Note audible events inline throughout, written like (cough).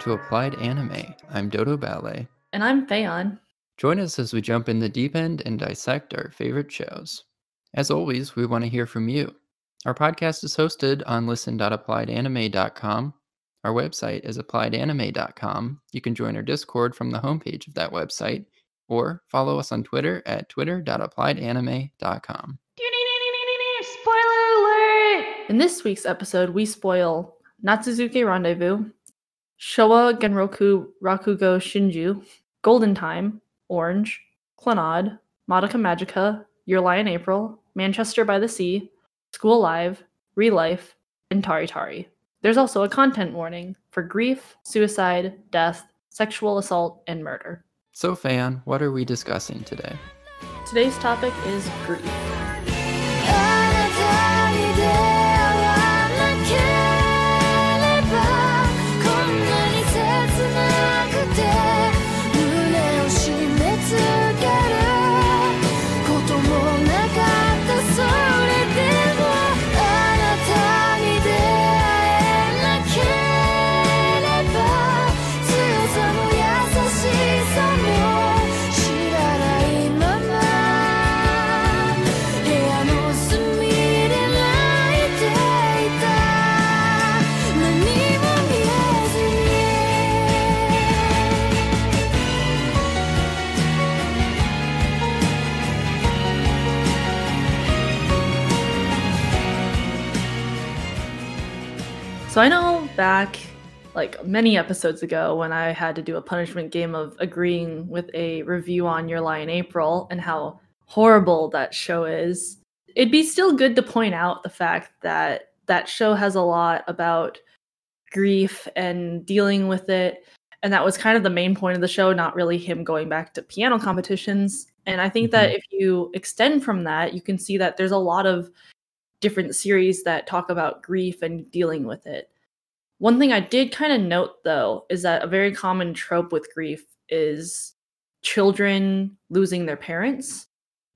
welcome back to Applied Anime. I'm Dodo Ballet. And I'm Fayon. Join us as we jump in the deep end and dissect our favorite shows. As always, we want to hear from you. Our podcast is hosted on listen.appliedanime.com. Our website is appliedanime.com. You can join our Discord from the homepage of that website or follow us on Twitter at twitter.appliedanime.com. Spoiler alert! In this week's episode, we spoil Natsuyuki Rendezvous, Showa Genroku Rakugo Shinju, Golden Time, Orange, Clannad, Madoka Magica, Your Lie in April, Manchester by the Sea, School Live, Relife, and Tari Tari. There's also a content warning for grief, suicide, death, sexual assault, and murder. So, Fan, what are we discussing today? Today's topic is grief. So I know back like many episodes ago when I had to do a punishment game of agreeing with a review on Your Lie in April and how horrible that show is. It'd be still good to point out the fact that that show has a lot about grief and dealing with it. And that was kind of the main point of the show, not really him going back to piano competitions. And I think mm-hmm. that if you extend from that, you can see that there's a lot of different series that talk about grief and dealing with it. One thing I did kind of note though is that a very common trope with grief is children losing their parents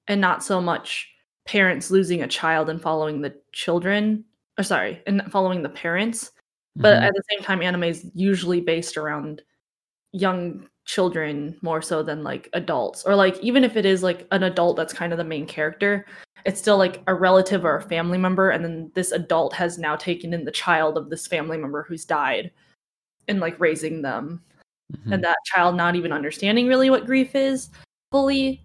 and not so much parents losing a child and following the children or sorry and following the parents but mm-hmm. at the same time anime is usually based around young children more so than like adults or like even if it is like an adult that's kind of the main character it's still like a relative or a family member and then this adult has now taken in the child of this family member who's died and like raising them mm-hmm. and that child not even understanding really what grief is fully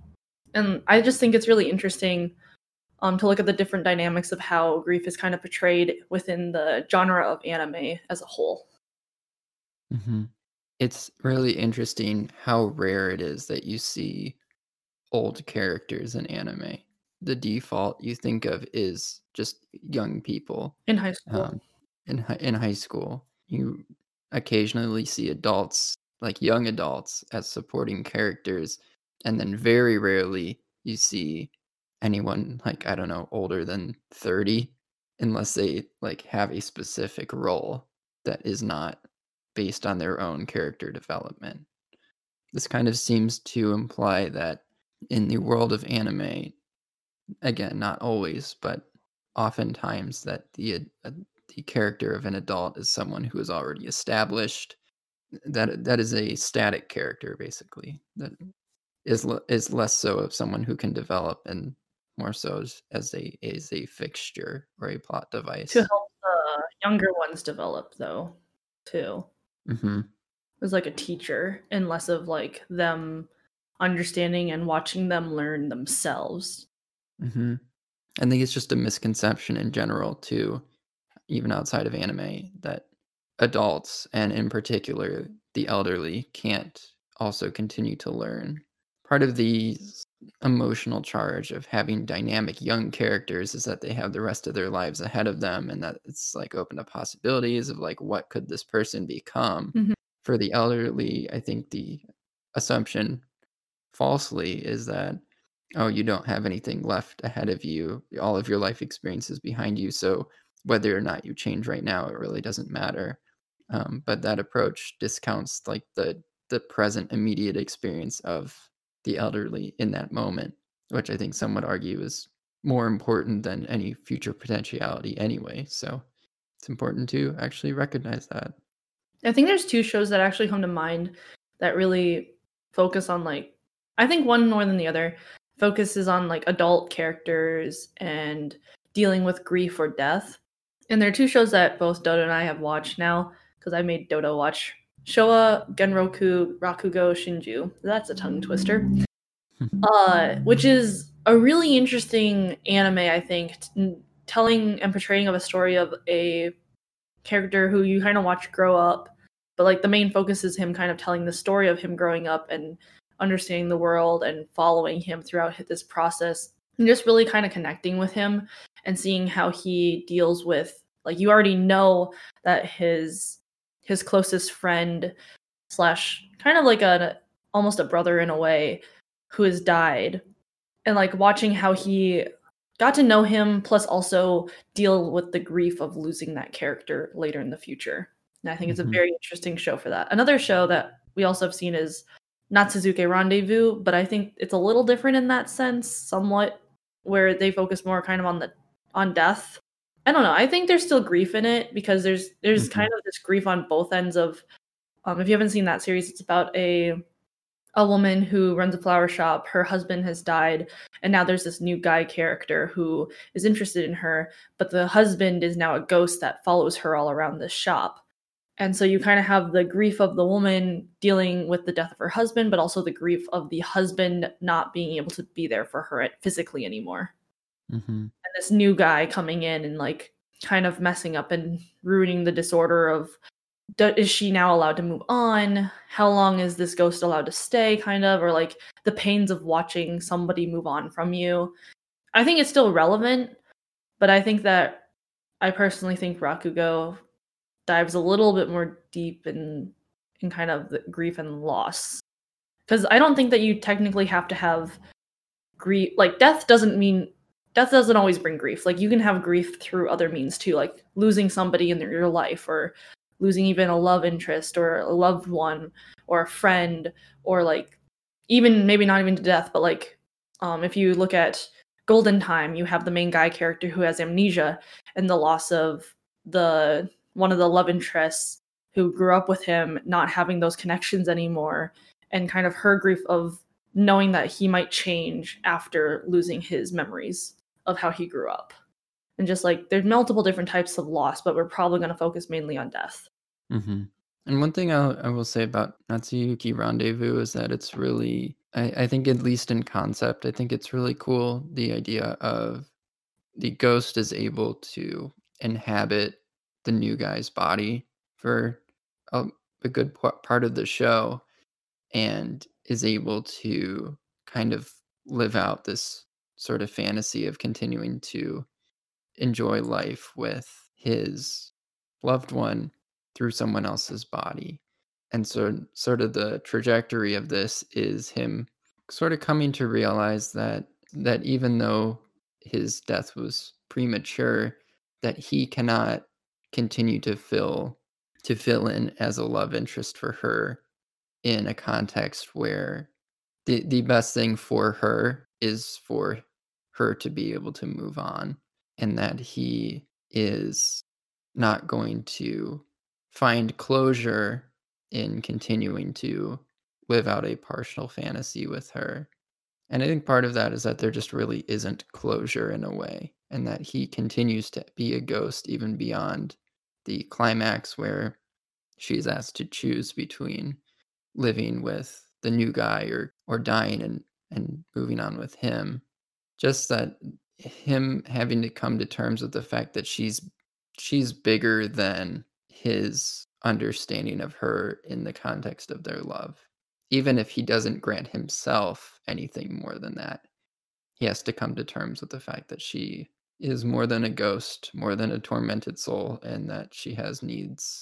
and i just think it's really interesting um, to look at the different dynamics of how grief is kind of portrayed within the genre of anime as a whole mm-hmm. It's really interesting how rare it is that you see old characters in anime the default you think of is just young people in high school. Um, in in high school, you occasionally see adults, like young adults, as supporting characters, and then very rarely you see anyone like I don't know older than thirty, unless they like have a specific role that is not based on their own character development. This kind of seems to imply that in the world of anime, again, not always, but oftentimes that the uh, the character of an adult is someone who is already established. That that is a static character, basically. That is is less so of someone who can develop, and more so as, as a as a fixture or a plot device to help the younger ones develop, though, too. Mm-hmm. As like a teacher, and less of like them understanding and watching them learn themselves hmm I think it's just a misconception in general, too, even outside of anime, that adults and in particular the elderly can't also continue to learn. Part of the emotional charge of having dynamic young characters is that they have the rest of their lives ahead of them and that it's like open to possibilities of like what could this person become. Mhm. For the elderly, I think the assumption falsely is that oh, you don't have anything left ahead of you. All of your life experiences behind you. So whether or not you change right now, it really doesn't matter. Um, but that approach discounts like the the present immediate experience of the elderly in that moment, which I think some would argue is more important than any future potentiality anyway. So it's important to actually recognize that. I think there's two shows that actually come to mind that really focus on like I think one more than the other focuses on like adult characters and dealing with grief or death. And there are two shows that both Dodo and I have watched now because I made Dodo watch Showa Genroku Rakugo Shinju. That's a tongue twister. (laughs) uh, which is a really interesting anime, I think, t- telling and portraying of a story of a character who you kind of watch grow up, but like the main focus is him kind of telling the story of him growing up and understanding the world and following him throughout this process and just really kind of connecting with him and seeing how he deals with like you already know that his his closest friend slash kind of like a almost a brother in a way who has died and like watching how he got to know him plus also deal with the grief of losing that character later in the future and i think mm-hmm. it's a mm-hmm. very interesting show for that another show that we also have seen is Natsuyuki Rendezvous but i think it's a little different in that sense somewhat where they focus more kind of on the on death i don't know i think there's still grief in it because there's there's mm-hmm. kind of this grief on both ends of um if you haven't seen that series it's about a a woman who runs a flower shop. Her husband has died, and now there's this new guy character who is interested in her, but the husband is now a ghost that follows her all around the shop. And so you kind of have the grief of the woman dealing with the death of her husband, but also the grief of the husband not being able to be there for her physically anymore. Mm-hmm. And this new guy coming in and like kind of messing up and ruining the disorder of is she now allowed to move on? How long is this ghost allowed to stay, kind of, or like the pains of watching somebody move on from you? I think it's still relevant, but I think that I personally think Rakugo dives a little bit more deep in in kind of the grief and loss. Because I don't think that you technically have to have grief. Like death doesn't mean death doesn't always bring grief. Like you can have grief through other means too, like losing somebody in your life or losing even a love interest or a loved one or a friend or like even maybe not even to death but like um, if you look at golden time you have the main guy character who has amnesia and the loss of the one of the love interests who grew up with him not having those connections anymore and kind of her grief of knowing that he might change after losing his memories of how he grew up and just like there's multiple different types of loss, but we're probably going to focus mainly on death. Mm-hmm. And one thing I'll, I will say about Natsuyuki Rendezvous is that it's really, I, I think, at least in concept, I think it's really cool the idea of the ghost is able to inhabit the new guy's body for a, a good part of the show and is able to kind of live out this sort of fantasy of continuing to enjoy life with his loved one through someone else's body. And so, sort of the trajectory of this is him sort of coming to realize that that even though his death was premature, that he cannot continue to fill to fill in as a love interest for her in a context where the the best thing for her is for her to be able to move on and that he is not going to find closure in continuing to live out a partial fantasy with her. And I think part of that is that there just really isn't closure in a way, and that he continues to be a ghost even beyond the climax where she's asked to choose between living with the new guy or or dying and and moving on with him. Just that him having to come to terms with the fact that she's she's bigger than his understanding of her in the context of their love even if he doesn't grant himself anything more than that he has to come to terms with the fact that she is more than a ghost more than a tormented soul and that she has needs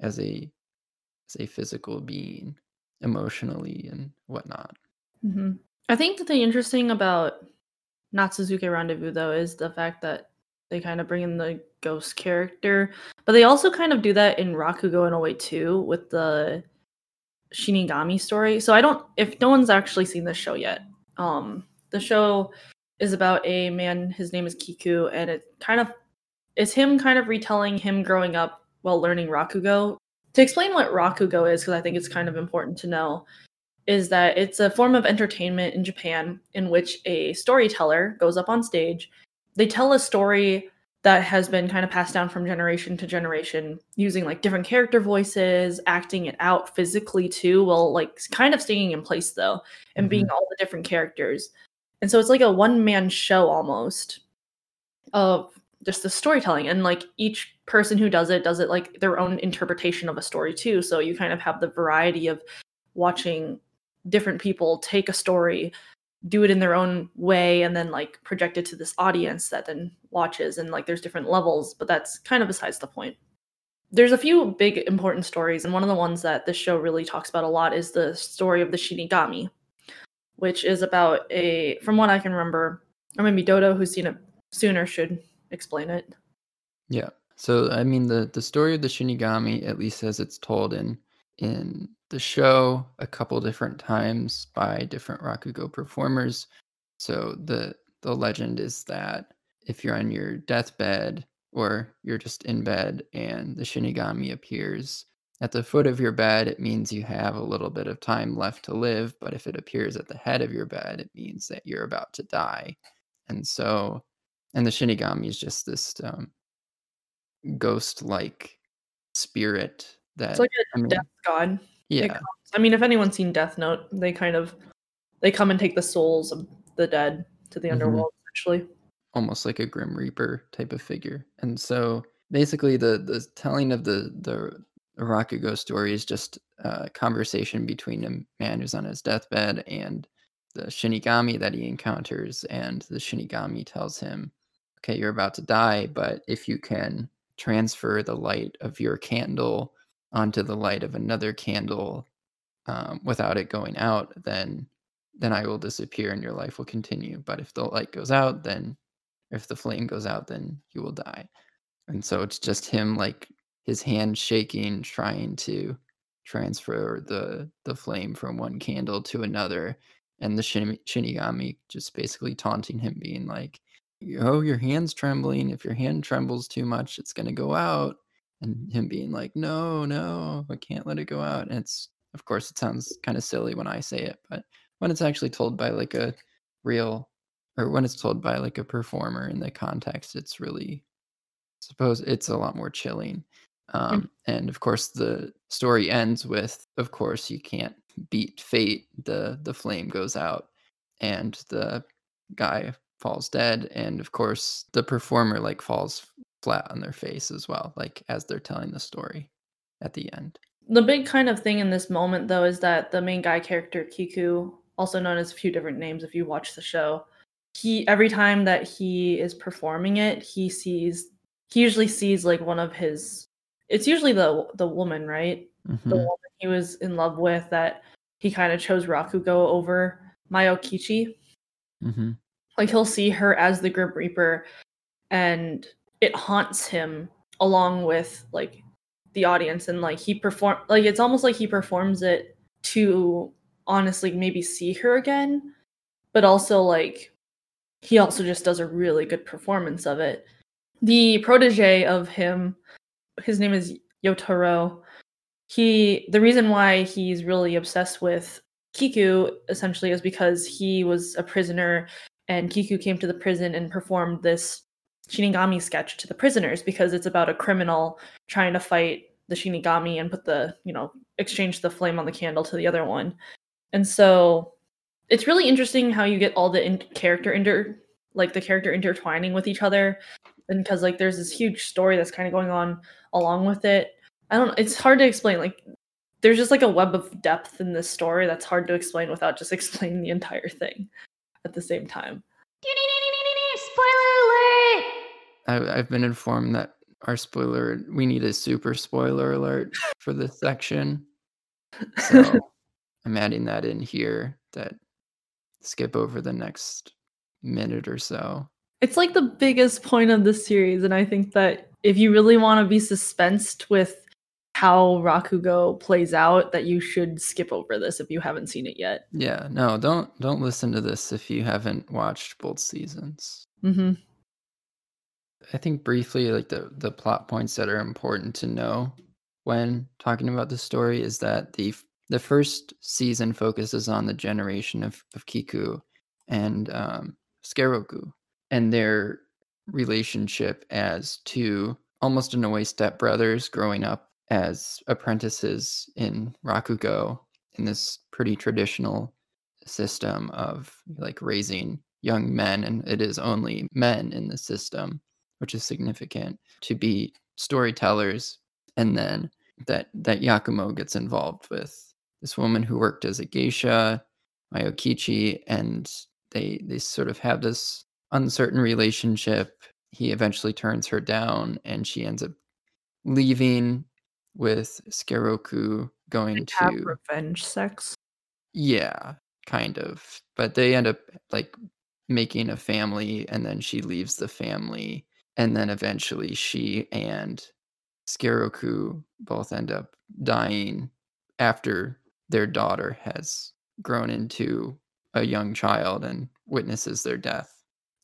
as a as a physical being emotionally and whatnot mm-hmm. i think the thing interesting about Natsuyuki Rendezvous though is the fact that they kind of bring in the ghost character, but they also kind of do that in Rakugo in a way too with the Shinigami story. So I don't if no one's actually seen this show yet. Um the show is about a man his name is Kiku and it kind of it's him kind of retelling him growing up while learning Rakugo to explain what Rakugo is, because I think it's kind of important to know, is that it's a form of entertainment in Japan in which a storyteller goes up on stage. They tell a story that has been kind of passed down from generation to generation using like different character voices, acting it out physically too, while like kind of staying in place though, and mm-hmm. being all the different characters. And so it's like a one man show almost of just the storytelling. And like each person who does it does it like their own interpretation of a story too. So you kind of have the variety of watching different people take a story do it in their own way and then like project it to this audience that then watches and like there's different levels but that's kind of besides the point. There's a few big important stories and one of the ones that this show really talks about a lot is the story of the shinigami which is about a from what i can remember or maybe dodo who's seen it sooner should explain it. Yeah. So i mean the the story of the shinigami at least as it's told in in the show a couple different times by different Rakugo performers. So the the legend is that if you're on your deathbed or you're just in bed and the Shinigami appears at the foot of your bed, it means you have a little bit of time left to live. But if it appears at the head of your bed, it means that you're about to die. And so, and the Shinigami is just this um, ghost like spirit that. It's like a I mean, death god. Yeah. I mean, if anyone's seen Death Note, they kind of they come and take the souls of the dead to the mm-hmm. underworld, actually. Almost like a Grim Reaper type of figure. And so basically the the telling of the the Rakugo story is just a conversation between a man who's on his deathbed and the Shinigami that he encounters, and the Shinigami tells him, Okay, you're about to die, but if you can transfer the light of your candle onto the light of another candle um, without it going out, then then I will disappear and your life will continue. But if the light goes out, then if the flame goes out, then you will die. And so it's just him like his hand shaking, trying to transfer the the flame from one candle to another, and the shin- Shinigami just basically taunting him, being like, "Oh, your hand's trembling. If your hand trembles too much, it's gonna go out." And him being like, "No, no, I can't let it go out." And it's of course it sounds kind of silly when I say it, but when it's actually told by like a real or when it's told by like a performer in the context, it's really suppose it's a lot more chilling. Um, mm. And of course, the story ends with, of course, you can't beat fate. the The flame goes out, and the guy falls dead. And of course, the performer like falls flat on their face as well, like as they're telling the story at the end. The big kind of thing in this moment, though, is that the main guy character, Kiku, also known as a few different names if you watch the show, he every time that he is performing it, he sees he usually sees like one of his it's usually the the woman, right? Mm-hmm. The woman he was in love with that he kind of chose Rakugo over Miyokichi. Mm-hmm. Like he'll see her as the Grim Reaper, and it haunts him along with like the audience and like he perform like it's almost like he performs it to honestly maybe see her again but also like he also just does a really good performance of it. The protege of him his name is yotaro. He the reason why he's really obsessed with kiku essentially is because he was a prisoner and kiku came to the prison and performed this Shinigami sketch to the prisoners because it's about a criminal trying to fight the Shinigami and put the, you know, exchange the flame on the candle to the other one. And so it's really interesting how you get all the in- character inter like the character intertwining with each other and because like there's this huge story that's kind of going on along with it. I don't it's hard to explain like there's just like a web of depth in this story that's hard to explain without just (laughs) explaining the entire thing at the same time. I, I've been informed that our spoiler we need a super spoiler alert for this section. So (laughs) I'm adding that in here that skip over the next minute or so. It's like the biggest point of the series, and I think that if you really want to be suspensed with how Rakugo plays out, that you should skip over this if you haven't seen it yet. Yeah, no, don't don't listen to this if you haven't watched both seasons. Mm-hmm. I think briefly, like the the plot points that are important to know. when talking about the story is that the the first season focuses on the generation of, of Kiku and um, Sukeroku and their relationship as two almost in a way stepbrothers growing up as apprentices in Rakugo in this pretty traditional system of like raising young men and it is only men in the system which is significant to be storytellers and then that that Yakumo gets involved with this woman who worked as a geisha Miyokichi and they they sort of have this uncertain relationship he eventually turns her down and she ends up leaving with Sukeroku going Have to revenge sex. yeah, kind of. But they end up like making a family and then she leaves the family and then eventually she and Sukeroku both end up dying after their daughter has grown into a young child and witnesses their death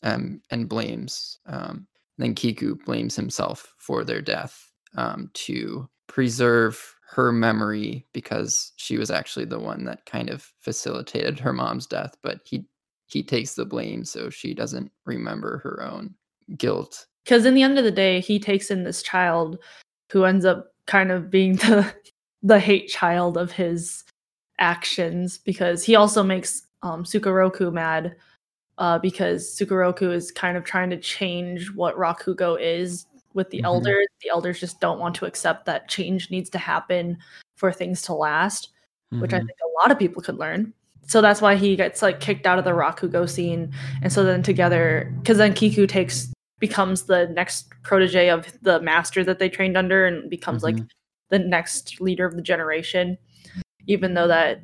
um, and blames um, then Kiku blames himself for their death um, to preserve her memory because she was actually the one that kind of facilitated her mom's death, but he he takes the blame so she doesn't remember her own guilt. Because in the end of the day, he takes in this child who ends up kind of being (laughs) the the hate child of his actions because he also makes um, Sukeroku mad uh, because Sukeroku is kind of trying to change what Rakugo is with the Mhm. elders. The elders just don't want to accept that change needs to happen for things to last, which I Mhm. think a lot of people could learn. So that's why he gets like kicked out of the Rakugo scene. And so then together, because then Kiku takes becomes the next protege of the master that they trained under and becomes like Mhm. the next leader of the generation. Even though that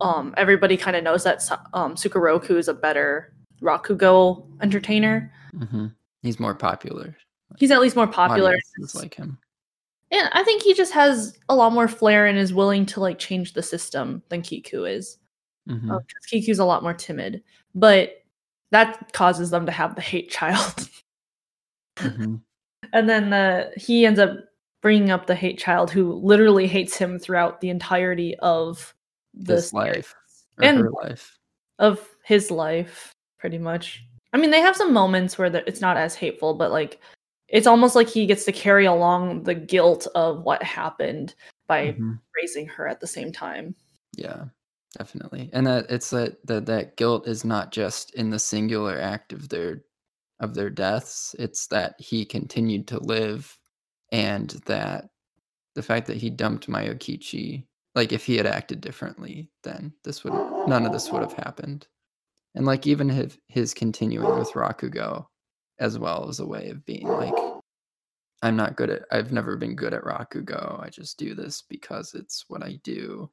um, everybody kind of knows that um, Sukeroku is a better Rakugo entertainer. Mhm. He's more popular. He's at least more popular. Audiences like him. And I think he just has a lot more flair and is willing to like change the system than Kiku is. Mhm. because Kiku's a lot more timid, but that causes them to have the hate child. (laughs) Mhm. (laughs) and then the he ends up bringing up the hate child who literally hates him throughout the entirety of This life And- her life. of his life, pretty much. I mean, they have some moments where it's not as hateful, but like it's almost like he gets to carry along the guilt of what happened by Mhm. raising her at the same time. Yeah, definitely. And that it's that that that guilt is not just in the singular act of their of their deaths. It's that he continued to live and that the fact that he dumped Miyokichi, like if he had acted differently, then this would none of this would have happened. And like even his, his continuing with Rakugo as well as a way of being like I'm not good at I've never been good at Rakugo. I just do this because it's what I do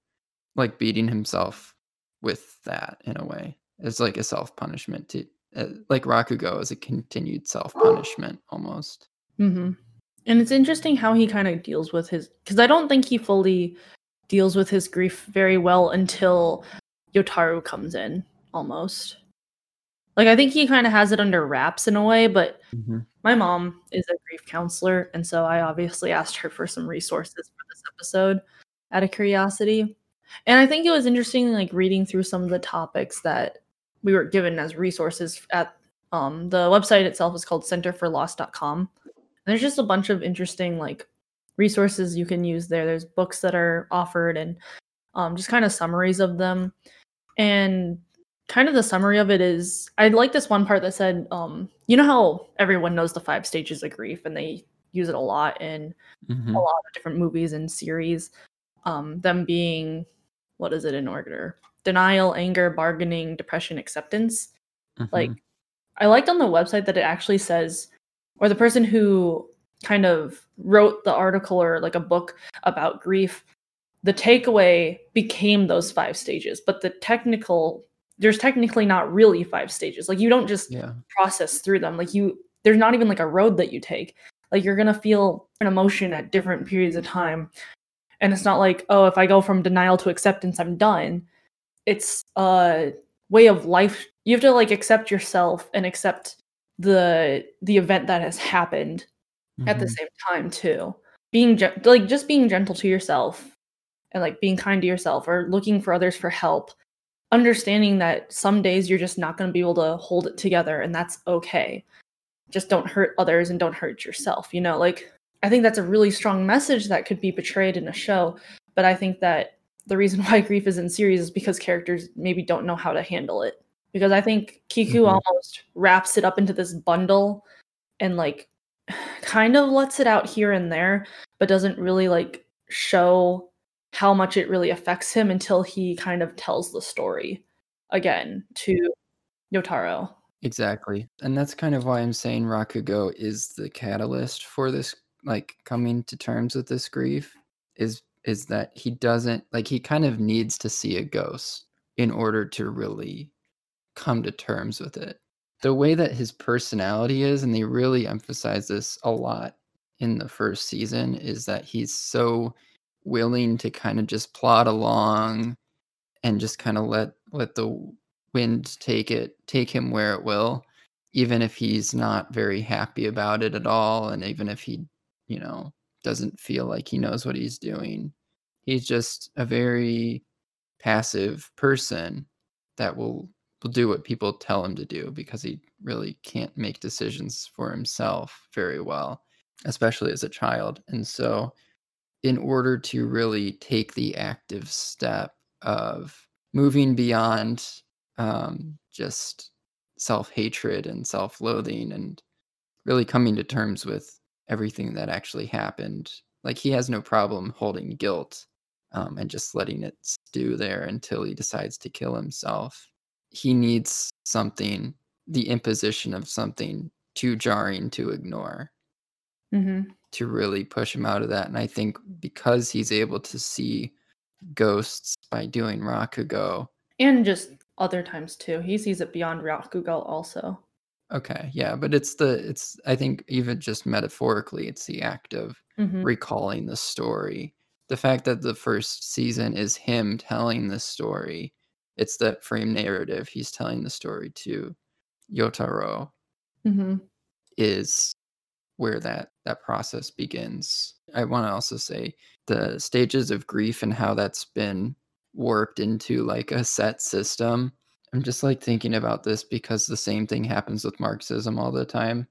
like beating himself with that in a way. It's like a self punishment to uh, like Rakugo is a continued self punishment (gasps) almost. hmm And it's interesting how he kind of deals with his because I don't think he fully deals with his grief very well until Yotaro comes in almost. Like I think he kind of has it under wraps in a way, but my mom is a grief counselor, and so I obviously asked her for some resources for this episode out of curiosity. And I think it was interesting, like reading through some of the topics that we were given as resources at um, the website itself is called centerforloss.com. And there's just a bunch of interesting like resources you can use there. There's books that are offered and um, just kind of summaries of them. And kind of the summary of it is I like this one part that said, um, you know how everyone knows the five stages of grief and they use it a lot in Mhm. a lot of different movies and series. Um, them being what is it in order? Denial, anger, bargaining, depression, acceptance. Like Mhm. I liked on the website that it actually says, or the person who kind of wrote the article or like a book about grief, the takeaway became those five stages, but the technical there's technically not really five stages. Like you don't just yeah. process through them. Like you, there's not even like a road that you take. Like you're gonna feel an emotion at different periods of time, and it's not like oh, if I go from denial to acceptance, I'm done. It's a way of life. You have to like accept yourself and accept the the event that has happened at the Mhm. same time too. being gen- like just being gentle to yourself and like being kind to yourself or looking for others for help understanding that some days you're just not going to be able to hold it together and that's okay just don't hurt others and don't hurt yourself you know like i think that's a really strong message that could be portrayed in a show but i think that the reason (laughs) why grief is in series is because characters maybe don't know how to handle it because i think kiku Mhm. almost wraps it up into this bundle and like (sighs) kind of lets it out here and there but doesn't really like show how much it really affects him until he kind of tells the story again to Yotaro. Exactly. And that's kind of why I'm saying Rakugo is the catalyst for this like coming to terms with this grief is is that he doesn't like he kind of needs to see a ghost in order to really come to terms with it. The way that his personality is and they really emphasize this a lot in the first season is that he's so willing to kind of just plod along and just kind of let let the wind take it take him where it will even if he's not very happy about it at all and even if he you know doesn't feel like he knows what he's doing. He's just a very passive person that will will do what people tell him to do because he really can't make decisions for himself very well especially as a child. And so in order to really take the active step of moving beyond um, just self hatred and self loathing and really coming to terms with everything that actually happened. Like he has no problem holding guilt um, and just letting it stew there until he decides to kill himself. He needs something, the imposition of something too jarring to ignore Mm-hmm. to really push him out of that. And I think because he's able to see ghosts by doing Rakugo. And just other times too. He sees it beyond Rakugo also. Okay, yeah, but it's the it's I think even just metaphorically, it's the act of Mm-hmm. recalling the story. The fact that the first season is him telling the story. It's that frame narrative. He's telling the story to Yotaro Mm-hmm. is where that that process begins. I want to also say the stages of grief and how that's been warped into like a set system. I'm just like thinking about this because the same thing happens with Marxism all the time.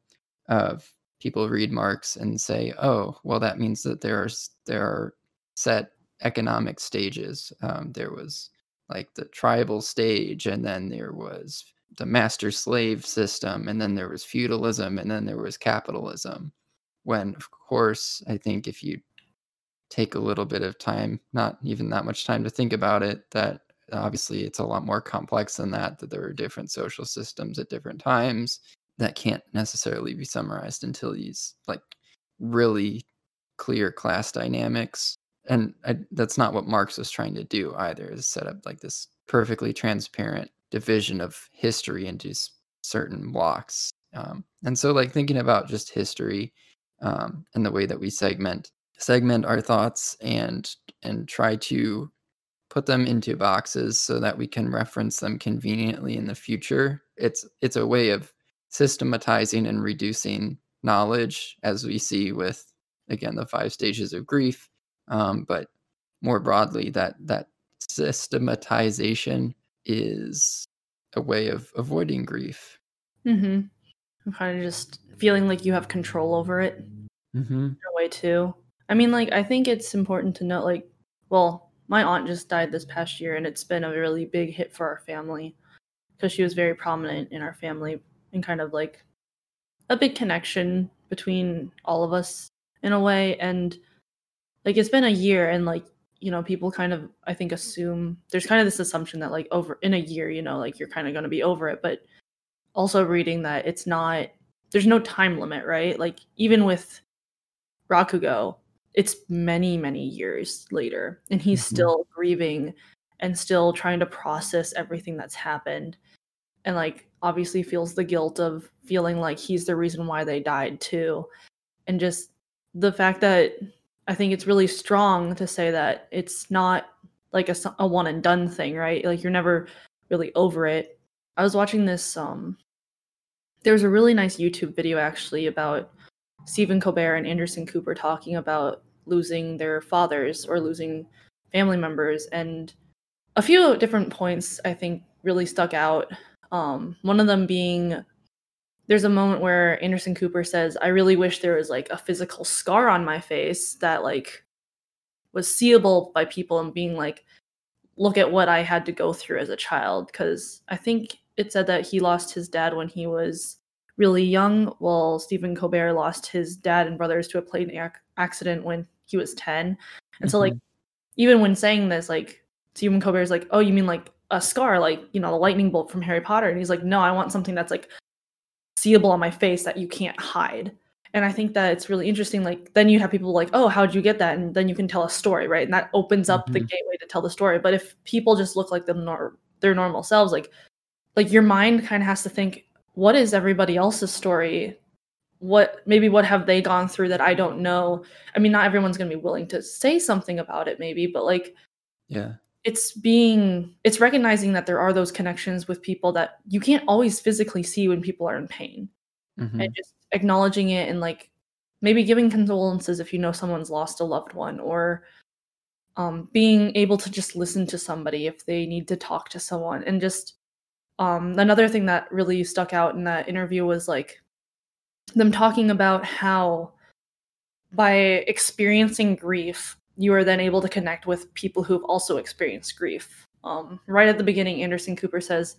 Of people read Marx and say, "Oh, well, that means that there are there are set economic stages. Um, there was like the tribal stage, and then there was the master slave system, and then there was feudalism, and then there was capitalism." When, of course, I think if you take a little bit of time, not even that much time to think about it, that obviously it's a lot more complex than that, that there are different social systems at different times that can't necessarily be summarized until these like really clear class dynamics. And I, that's not what Marx was trying to do either, is set up like this perfectly transparent division of history into certain blocks. Um, and so, like thinking about just history um, and the way that we segment segment our thoughts and and try to put them into boxes so that we can reference them conveniently in the future it's it's a way of systematizing and reducing knowledge as we see with again the five stages of grief um, but more broadly that that systematization is a way of avoiding grief Mm-hmm. I'm kind of just feeling like you have control over it mm-hmm. in a way too. I mean, like I think it's important to note, like, well, my aunt just died this past year, and it's been a really big hit for our family because she was very prominent in our family and kind of like a big connection between all of us in a way. And like it's been a year, and like you know, people kind of I think assume there's kind of this assumption that like over in a year, you know, like you're kind of going to be over it, but also reading that it's not there's no time limit, right? Like even with Rakugo, it's many, many years later, and he's Mhm. still grieving and still trying to process everything that's happened. And like obviously feels the guilt of feeling like he's the reason why they died too. And just the fact that I think it's really strong to say that it's not like a one and done thing, right? Like you're never really over it. I was watching this um there was a really nice YouTube video actually about Stephen Colbert and Anderson Cooper talking about losing their fathers or losing family members. And a few different points I think really stuck out. Um, one of them being there's a moment where Anderson Cooper says, I really wish there was like a physical scar on my face that like was seeable by people and being like, look at what I had to go through as a child. Cause I think it said that he lost his dad when he was really young, while Stephen Colbert lost his dad and brothers to a plane ac- accident when he was 10. And mm-hmm. so, like, even when saying this, like, Stephen Colbert is like, oh, you mean like a scar, like, you know, the lightning bolt from Harry Potter? And he's like, no, I want something that's like seeable on my face that you can't hide. And I think that it's really interesting. Like, then you have people like, oh, how'd you get that? And then you can tell a story, right? And that opens up mm-hmm. the gateway to tell the story. But if people just look like them nor- their normal selves, like, like your mind kind of has to think, what is everybody else's story? What maybe what have they gone through that I don't know? I mean, not everyone's going to be willing to say something about it, maybe, but like, yeah, it's being it's recognizing that there are those connections with people that you can't always physically see when people are in pain mm-hmm. and just acknowledging it and like maybe giving condolences if you know someone's lost a loved one or um, being able to just listen to somebody if they need to talk to someone and just um, another thing that really stuck out in that interview was like them talking about how by experiencing grief you are then able to connect with people who've also experienced grief um, right at the beginning anderson cooper says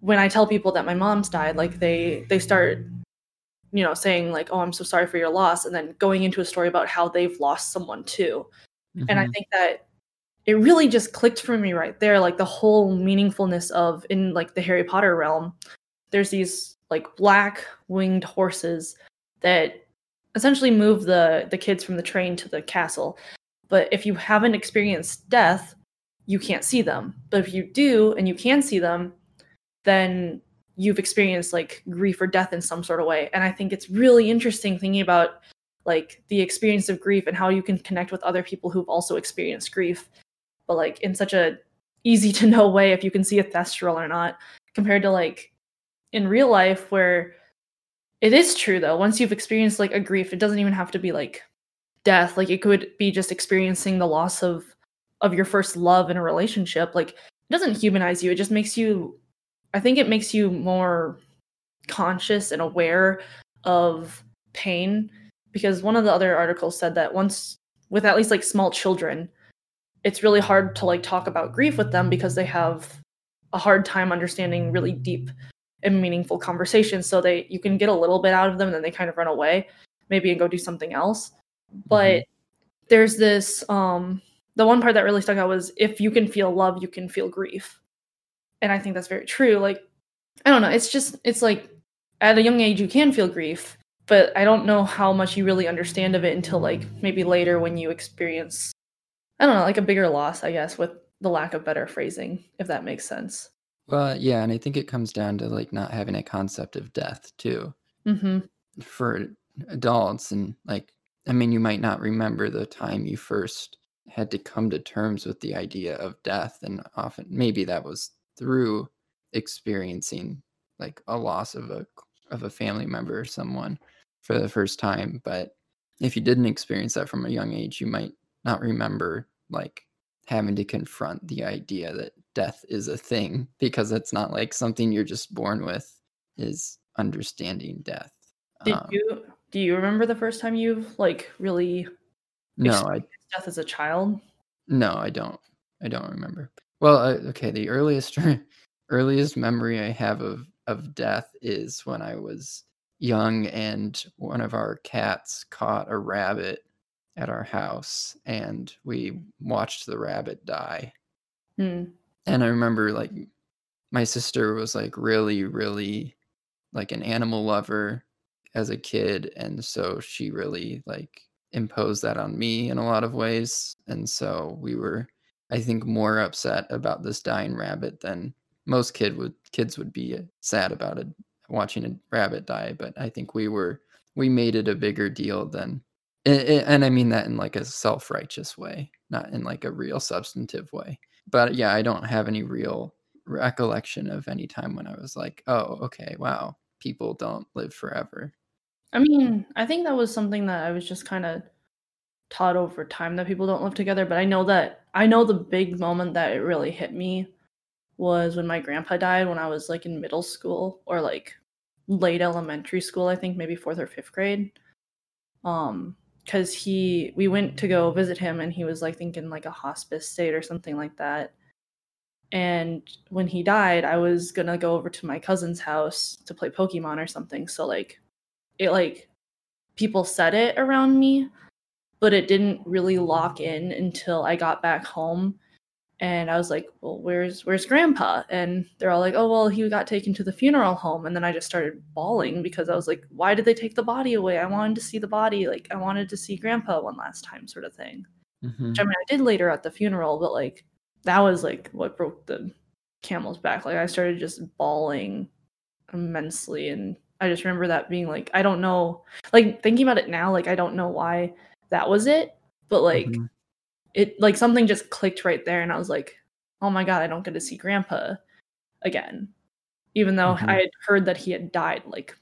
when i tell people that my mom's died like they they start you know saying like oh i'm so sorry for your loss and then going into a story about how they've lost someone too mm-hmm. and i mm-hmm. think that it really just clicked for me right there like the whole meaningfulness of in like the harry potter realm there's these like black winged horses that essentially move the the kids from the train to the castle. But if you haven't experienced death you can't see them. But if you do and you can see them then you've experienced like grief or death in some sort of way. And i think it's really interesting thinking about like the experience of grief and how you can connect with other people who've also experienced grief but like in such a easy to know way if you can see a thestral or not compared to like in real life where it is true though. Once you've experienced like a grief it doesn't even have to be like death. Like it could be just experiencing the loss of of your first love in a relationship. Like it doesn't humanize you. It just makes you i think it makes you more conscious and aware of pain because one of the other articles said that once with at least like small children it's really hard to like talk about grief with them because they have a hard time understanding really deep and meaningful conversations. So they you can get a little bit out of them and then they kind of run away maybe and go do something else. But mm-hmm. there's this um the one part that really stuck out was if you can feel love you can feel grief. And i think that's very true. Like i don't know. It's just it's like at a young age you can feel grief but i don't know how much you really understand of it until like maybe later when you experience I don't know, like a bigger loss, I guess, with the lack of better phrasing, if that makes sense. Well, yeah, and I think it comes down to like not having a concept of death too. Mm-hmm. For adults, and like, I mean, you might not remember the time you first had to come to terms with the idea of death, and often maybe that was through experiencing like a loss of a of a family member or someone for the first time. But if you didn't experience that from a young age, you might not remember like having to confront the idea that death is a thing because it's not like something you're just born with is understanding death did um, you do you remember the first time you've like really no i death as a child? No i don't i don't remember. Well uh, okay the earliest (laughs) earliest memory i have of of death is when i was young and one of our cats caught a rabbit at our house and we watched the rabbit die. Mm. And I remember like my sister was like really, really like an animal lover as a kid. And so she really like imposed that on me in a lot of ways. And so we were, I think, more upset about this dying rabbit than most kid would kids would be sad about it watching a rabbit die. But I think we were we made it a bigger deal than and, and I mean that in like a self righteous way, not in like a real substantive way. But yeah, I don't have any real recollection of any time when I was like, oh, okay, wow, people don't live forever. I mean, I think that was something that I was just kind of taught over time that people don't live together, but I know that I know the big moment that it really hit me was when my grandpa died when I was like in middle school or like late elementary school, I think maybe 4th or 5th grade. Um cuz he we went to go visit him and he was like thinking like a hospice state or something like that. And when he died, I was to go over to my cousin's house to play Pokemon or something. So like it like people said it around me, but it didn't really lock in until I got back home. And I was like, "Well, where's where's grandpa?" And they're all like, "Oh, well, he got taken to the funeral home." And then I just started bawling because I was like, "Why did they take the body away? I wanted to see the body. Like I wanted to see grandpa one last time sort of thing." Mhm. Which I mean, I did later at the funeral, but like that was like what broke the camel's back. Like I started just bawling immensely and I just remember that being like I don't know like thinking about it now like I don't know why that was it, but like Mhm. It like something just clicked right there and I was like, "Oh my god, I don't get to see grandpa again." Even though Mhm. I had heard that he had died like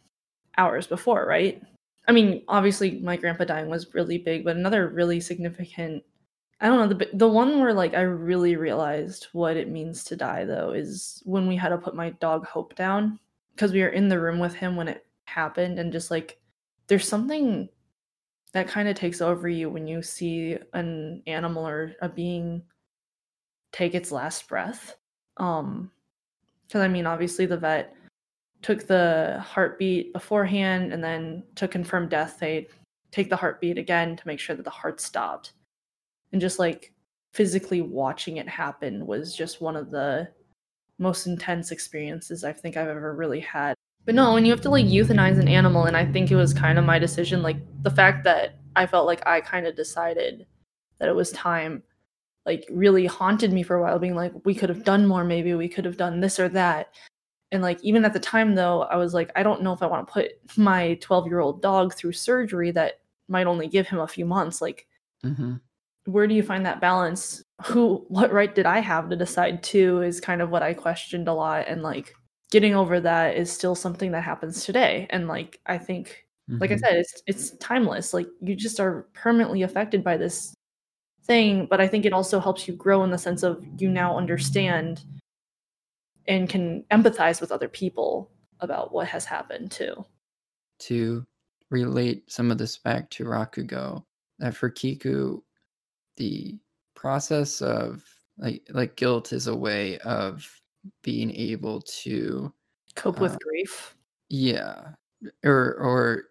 hours before, right? I mean, obviously my grandpa dying was really big, but another really significant I don't know, the the one where like I really realized what it means to die though is when we had to put my dog Hope down because we were in the room with him when it happened and just like there's something that kind of takes over you when you see an animal or a being take its last breath. Um because I mean obviously the vet took the heartbeat beforehand and then to confirm death they take the heartbeat again to make sure that the heart stopped and just like physically watching it happen was just one of the most intense experiences I think I've ever really had. But no, when you have to like euthanize an animal, and I think it was kind of my decision, like the fact that I felt like I kind of decided that it was time, like really haunted me for a while, being like, we could have done more, maybe we could have done this or that. And like, even at the time though, I was like, I don't know if I want to put my 12 year old dog through surgery that might only give him a few months. Like, Mhm. where do you find that balance who what right did i have to decide too is kind of what i questioned a lot and like getting over that is still something that happens today. And like i think like i Mhm. said it's it's timeless. Like you just are permanently affected by this thing but i think it also helps you grow in the sense of you now understand and can empathize with other people about what has happened too. To relate some of this back to Rakugo, that for Kiku, the process of like like guilt is a way of being able to cope Uh, with grief? yeah or or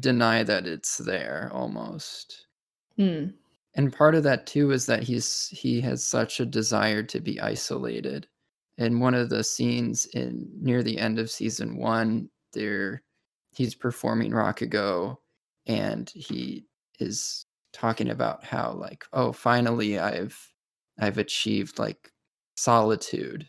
deny that it's there almost. Hmm. and part of that too is that he's he has such a desire to be isolated. In one of the scenes in near the end of season one there he's performing Rakugo and he is talking about how like oh finally i've i've achieved like solitude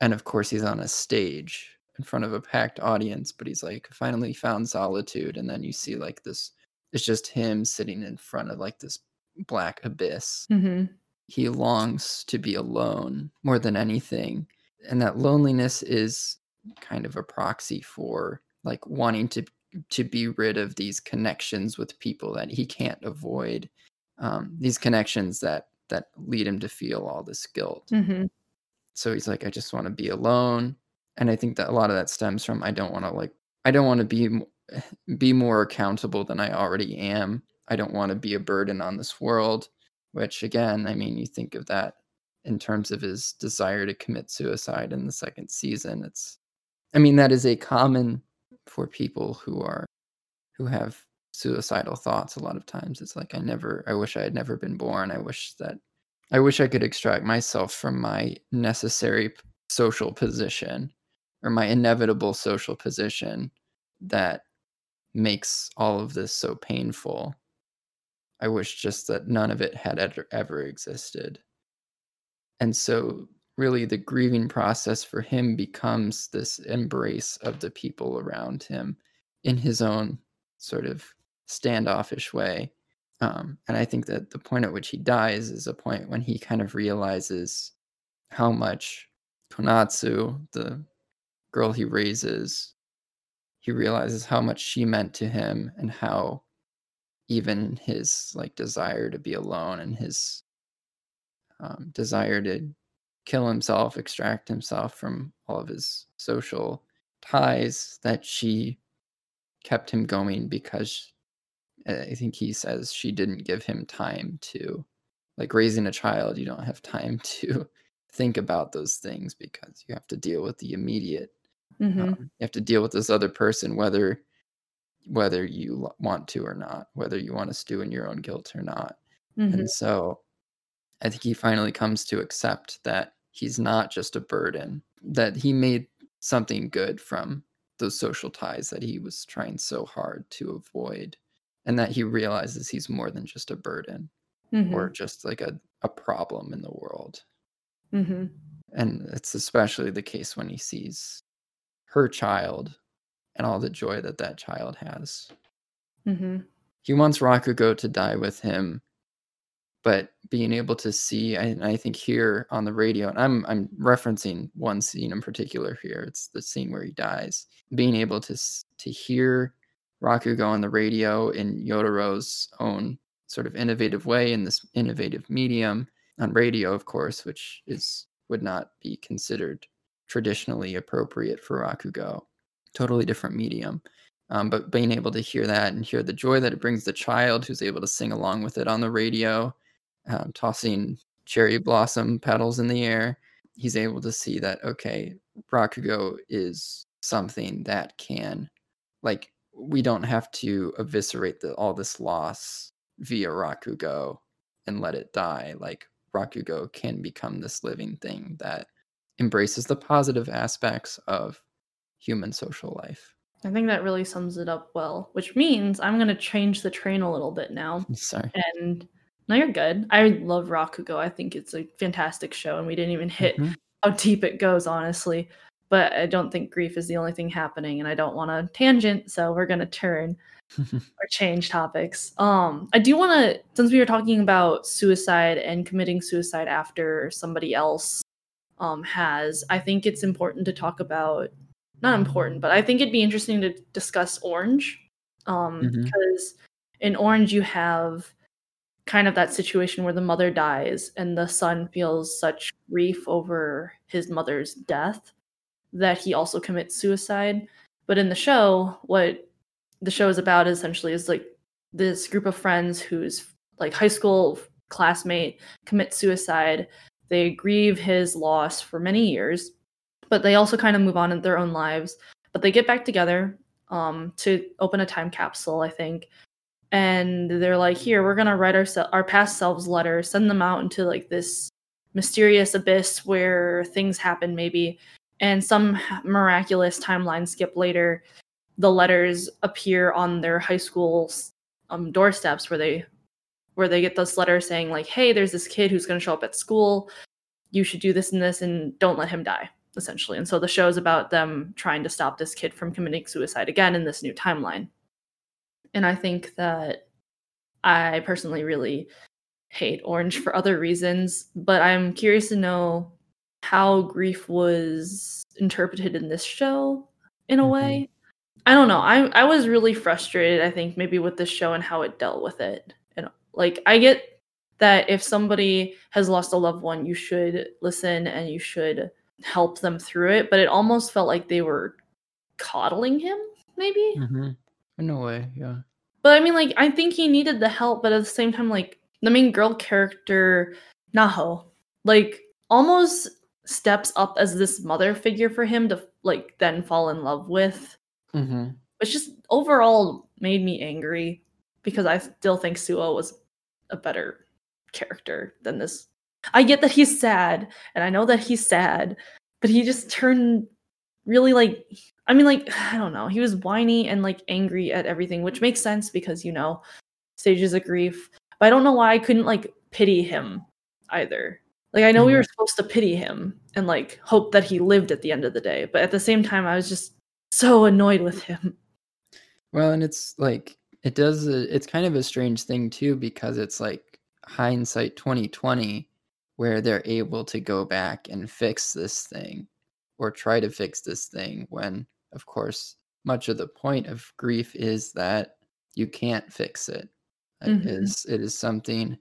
and of course he's on a stage in front of a packed audience but he's like finally found solitude and then you see like this it's just him sitting in front of like this black abyss. Hmm he longs to be alone more than anything and that loneliness is kind of a proxy for like wanting to to be rid of these connections with people that he can't avoid um, these connections that that lead him to feel all this guilt. Hmm so he's like i just want to be alone. And i think that a lot of that stems from i don't want to like i don't want to be (laughs) be more accountable than i already am. I don't want to be a burden on this world. Which again i mean you think of that in terms of his desire to commit suicide in the second season it's i mean that is a common for people who are who have suicidal thoughts a lot of times. It's like i never i wish i had never been born. I wish that I wish I could extract myself from my necessary social position or my inevitable social position that makes all of this so painful. I wish just that none of it had ever, existed. And so, really, the grieving process for him becomes this embrace of the people around him in his own sort of standoffish way. Um, and I think that the point at which he dies is a point when he kind of realizes how much Konatsu, the girl he raises, he realizes how much she meant to him and how even his like desire to be alone and his um, desire to kill himself, extract himself from all of his social ties, that she kept him going because I think he says she didn't give him time to, like raising a child, you don't have time (laughs) to think about those things because you have to deal with the immediate. hmm Um, you have to deal with this other person, whether whether you want to or not, whether you want to stew in your own guilt or not. hmm And so I think he finally comes to accept that he's not just a burden, that he made something good from those social ties that he was trying so hard to avoid, and that he realizes he's more than just a burden hmm or just like a, a problem in the world. hmm And it's especially the case when he sees her child and all the joy that that child has. hmm He wants Rakugo to die with him but being able to see I, I think here on the radio and i'm i'm referencing one scene in particular here it's the scene where he dies being able to to hear rakugo on the radio in yotaro's own sort of innovative way in this innovative medium on radio of course which is would not be considered traditionally appropriate for rakugo. Totally different medium. Um, but being able to hear that and hear the joy that it brings the child who's able to sing along with it on the radio um, tossing cherry blossom petals in the air, he's able to see that okay, Rakugo is something that can, like, we don't have to eviscerate the, all this loss via Rakugo and let it die. Like Rakugo can become this living thing that embraces the positive aspects of human social life. I think that really sums it up well, which means I'm going to change the train a little bit now. (laughs) Sorry. And no, you're good. I love Rakugo. I think it's a fantastic show, and we didn't even hit Mhm. how deep it goes, honestly. But I don't think grief is the only thing happening, and I don't want to tangent, so we're gonna turn (laughs) or change topics. Um, I do want to, since we were talking about suicide and committing suicide after somebody else um, has, I think it's important to talk about. Not important, but I think it'd be interesting to discuss Orange, um, Mhm. because in Orange you have kind of that situation where the mother dies and the son feels such grief over his mother's death that he also commits suicide. But in the show, what the show is about essentially is like this group of friends whose like high school classmate commits suicide. They grieve his loss for many years, but they also kind of move on in their own lives. But they get back together um, to open a time capsule, I think, and they're like, "Here, we're gonna write our our past selves letters, send them out into like this mysterious abyss where things happen, maybe." And some miraculous timeline skip later, the letters appear on their high school um, doorsteps, where they where they get this letter saying like, "Hey, there's this kid who's gonna show up at school. You should do this and this, and don't let him die." Essentially, and so the show is about them trying to stop this kid from committing suicide again in this new timeline and I think that I personally really hate Orange for other reasons, but I'm curious to know how grief was interpreted in this show in a Mhm. way. I don't know. I I was really frustrated, I think, maybe with this show and how it dealt with it. And like I get that if somebody has lost a loved one, you should listen and you should help them through it, but it almost felt like they were coddling him, maybe. Mhm. In a way, yeah. But I mean, like, I think he needed the help, but at the same time, like, the main girl character, Naho, like, almost steps up as this mother figure for him to, like, then fall in love with, Mhm. which just overall made me angry because I still think Suwa was a better character than this. I get that he's sad, and I know that he's sad, but he just turned really like I mean, like, (sighs) I don't know. He was whiny and like angry at everything, which makes sense because, you know, stages of grief. But I don't know why I couldn't like pity him either. Like, I know we Mhm. were supposed to pity him and like hope that he lived at the end of the day. But at the same time, I was just so annoyed with him. Well, and it's like it does a, it's kind of a strange thing too because it's like hindsight 2020 where they're able to go back and fix this thing or try to fix this thing when of course much of the point of grief is that you can't fix it. uh, Mhm. is it is something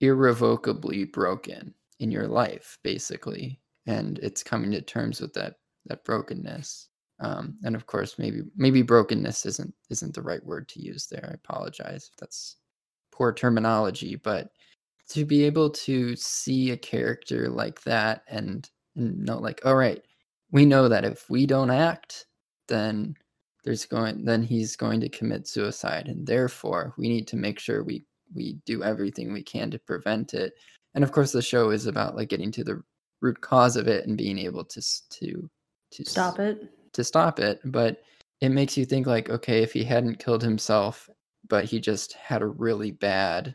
irrevocably broken in your life basically and it's coming to terms with that that brokenness um, and of course maybe maybe brokenness isn't isn't the right word to use there i apologize if that's poor terminology but to be able to see a character like that and and know like all right we know that if we don't act then there's going then he's going to commit suicide and therefore we need to make sure we we do everything we can to prevent it and of course the show is about like getting to the root cause of it and being able to to to Stop it. to stop it but it makes you think like okay if he hadn't killed himself but he just had a really bad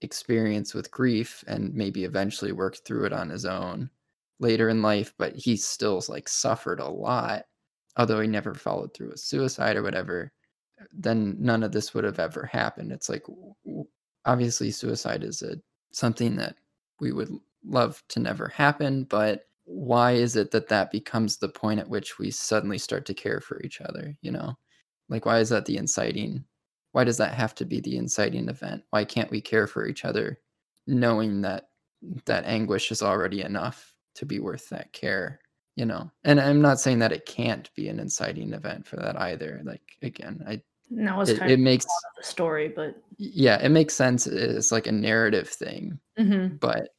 experience with grief and maybe eventually worked through it on his own later in life but he still like suffered a lot although he never followed through with suicide or whatever then none of this would have ever happened it's like obviously suicide is a something that we would love to never happen but why is it that that becomes the point at which we suddenly start to care for each other you know? Like why is that the inciting why does that have to be the inciting event? Why can't we care for each other knowing that that anguish is already enough to be worth that care you know? And i'm not saying that it can't be an inciting event for that either like again i Was it, kind it of makes the story, but yeah it makes sense it's like a narrative thing Mhm. but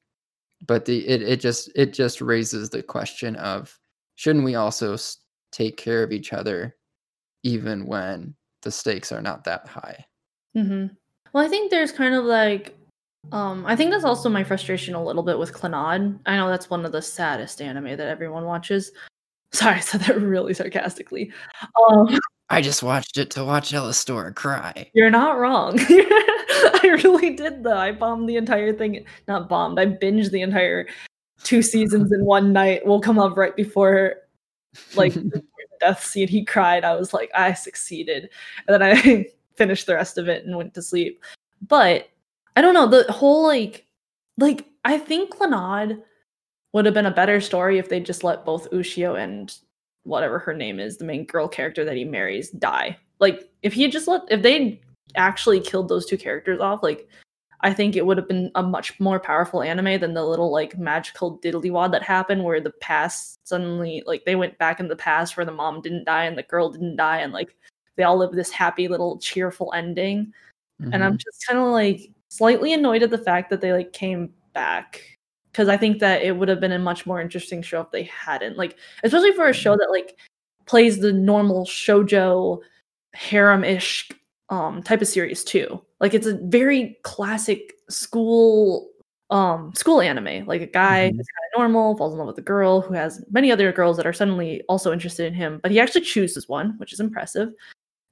but the it, it just it just raises the question of shouldn't we also take care of each other even when the stakes are not that high hmm Well, I think there's kind of like, um, I think that's also my frustration a little bit with Clannad. I know that's one of the saddest anime that everyone watches. (laughs) Sorry, I said that really sarcastically. Um, (laughs) i just watched it to watch Ellistora cry you're not wrong. (laughs) I really did though. I bombed the entire thing. Not bombed. I binged the entire two seasons in one night. We'll come up right before like (laughs) death scene. He cried. I was like, I succeeded, and then I (laughs) finished the rest of it and went to sleep. But I don't know the whole like, like I think Clannad would have been a better story if they just let both Ushio and whatever her name is, the main girl character that he marries, die. Like if he just let if they actually killed those two characters off, like I think it would have been a much more powerful anime than the little like magical diddlywad that happened where the past suddenly like they went back in the past where the mom didn't die and the girl didn't die and like they all live this happy little cheerful ending. And I'm Mhm. just kind of like slightly annoyed at the fact that they like came back because I think that it would have been a much more interesting show if they hadn't. Like especially for a show that like plays the normal shojo harem-ish um type of series too. Like it's a very classic school um school anime. Like a guy Mhm. who's kind of normal, falls in love with a girl who has many other girls that are suddenly also interested in him, but he actually chooses one, which is impressive.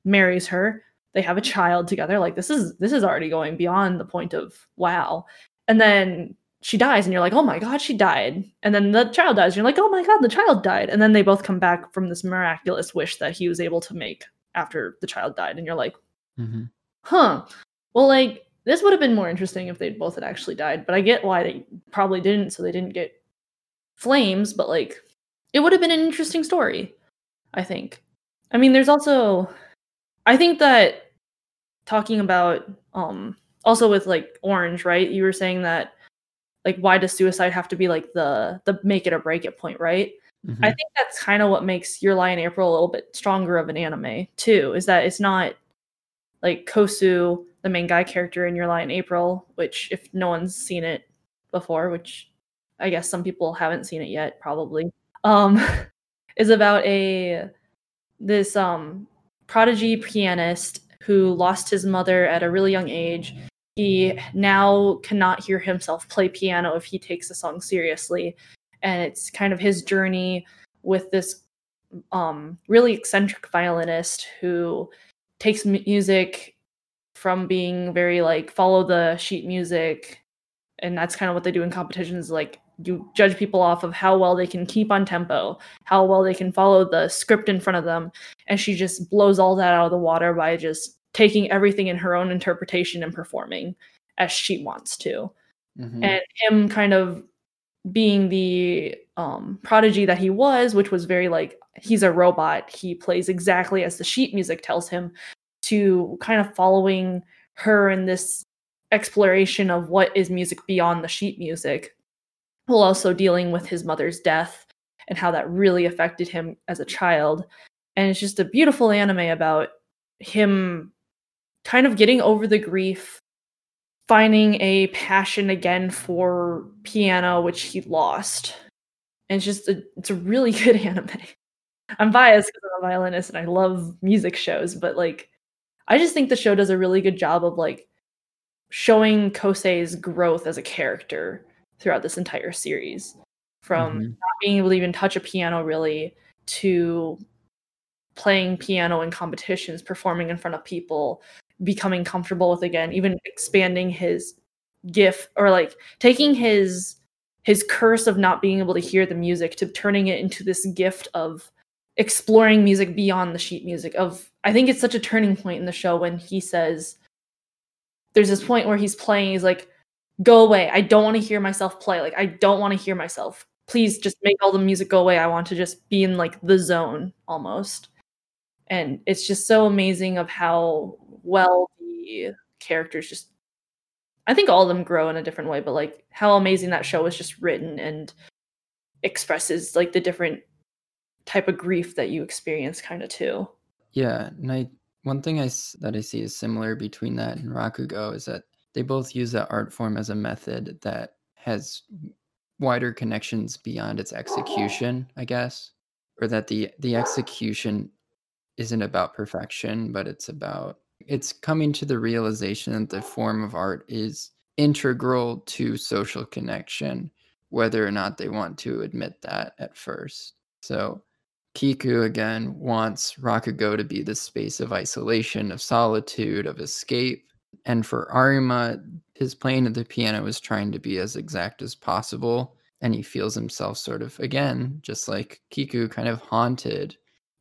Marries her. They have a child together. Like this is this is already going beyond the point of wow. And then she dies and you're like, "Oh my god, she died." And then the child dies. And you're like, "Oh my god, the child died." And then they both come back from this miraculous wish that he was able to make after the child died and you're like, Mhm. huh. Well, like this would have been more interesting if they both had actually died, but I get why they probably didn't, so they didn't get flames, but like it would have been an interesting story, I think. I mean, there's also I think that talking about um also with like Orange, right? You were saying that like why does suicide have to be like the the make it or break it point, right? I Mhm. think that's kind of what makes Your Lie in April a little bit stronger of an anime too. Is that it's not like Kosei, the main guy character in Your Lie in April, which if no one's seen it before, which I guess some people haven't seen it yet, probably, um, (laughs) is about a this um prodigy pianist who lost his mother at a really young age. He now cannot hear himself play piano if he takes the song seriously. And it's kind of his journey with this um, really eccentric violinist who takes music from being very like follow the sheet music. And that's kind of what they do in competitions like you judge people off of how well they can keep on tempo how well they can follow the script in front of them. And she just blows all that out of the water by just taking everything in her own interpretation and performing as she wants to Mhm. and him kind of being the um, prodigy that he was, which was very like he's a robot. He plays exactly as the sheet music tells him to kind of following her in this exploration of what is music beyond the sheet music while also dealing with his mother's death and how that really affected him as a child and it's just a beautiful anime about him kind of getting over the grief finding a passion again for piano which he lost. And it's just a, it's a really (laughs) good anime. I'm biased because i'm a violinist and i love music shows but like i just think the show does a really good job of like showing kosei's growth as a character throughout this entire series. From Mhm. not being able to even touch a piano really to playing piano in competitions performing in front of people becoming comfortable with again even expanding his gift or like taking his his curse of not being able to hear the music to turning it into this gift of exploring music beyond the sheet music of i think it's such a turning point in the show when he says there's this point where he's playing he's like go away. I don't want to hear myself play. Like i don't want to hear myself. Please just make all the music go away. I want to just be in like the zone almost. And it's just so amazing of how well the characters just i think all of them grow in a different way but like how amazing that show is just written and expresses like the different type of grief that you experience kind of too. Yeah, and I one thing I that I see is similar between that and Rakugo is that they both use that art form as a method that has wider connections beyond its execution, I guess, or that the the execution isn't about perfection, but it's about it's coming to the realization that the form of art is integral to social connection, whether or not they want to admit that at first. So Kiku again wants Rakugo to be the space of isolation, of solitude, of escape. And for Arima, his playing of the piano is trying to be as exact as possible. And he feels himself sort of, again, just like Kiku, kind of haunted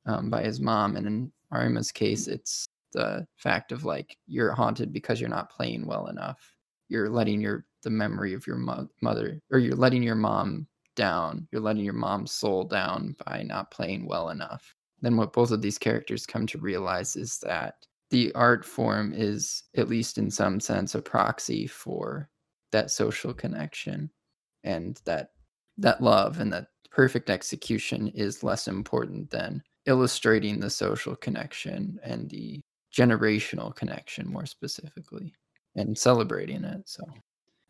um, by his mom. And in Arima's case, it's the fact of like, you're haunted because you're not playing well enough. You're letting your, the memory of your mo- mother, or you're letting your mom down. You're letting your mom's soul down by not playing well enough. Then what both of these characters come to realize is that the art form is, at least in some sense, a proxy for that social connection and that that love and that perfect execution is less important than illustrating the social connection and the generational connection more specifically and celebrating it so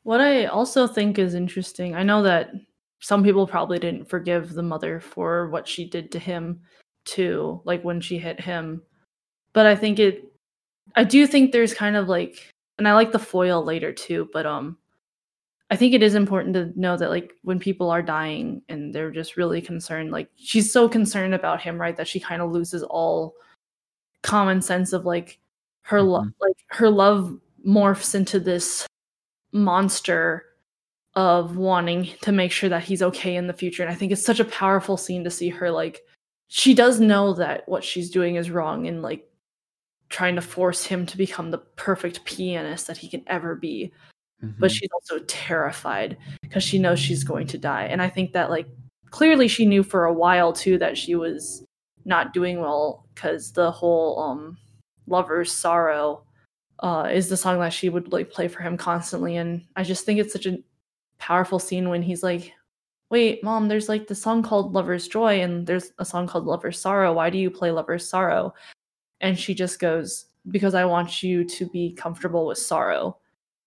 What I also think is interesting, I know that some people probably didn't forgive the mother for what she did to him too, like when she hit him. But I think it I do think there's kind of like and I like the foil later too, but um I think it is important to know that like when people are dying and they're just really concerned, like she's so concerned about him, right, that she kind of loses all common sense of like her love Mhm. like her love morphs into this monster of wanting to make sure that he's okay in the future and i think it's such a powerful scene to see her like she does know that what she's doing is wrong and like trying to force him to become the perfect pianist that he can ever be but Mhm. she's also terrified because she knows she's going to die and i think that like clearly she knew for a while too that she was not doing well because the whole um lover's sorrow uh is the song that she would like play for him constantly. And i just think it's such a powerful scene when he's like wait mom there's like the song called lover's joy and there's a song called lover's sorrow. Why do you play lover's sorrow? And she just goes because i want you to be comfortable with sorrow.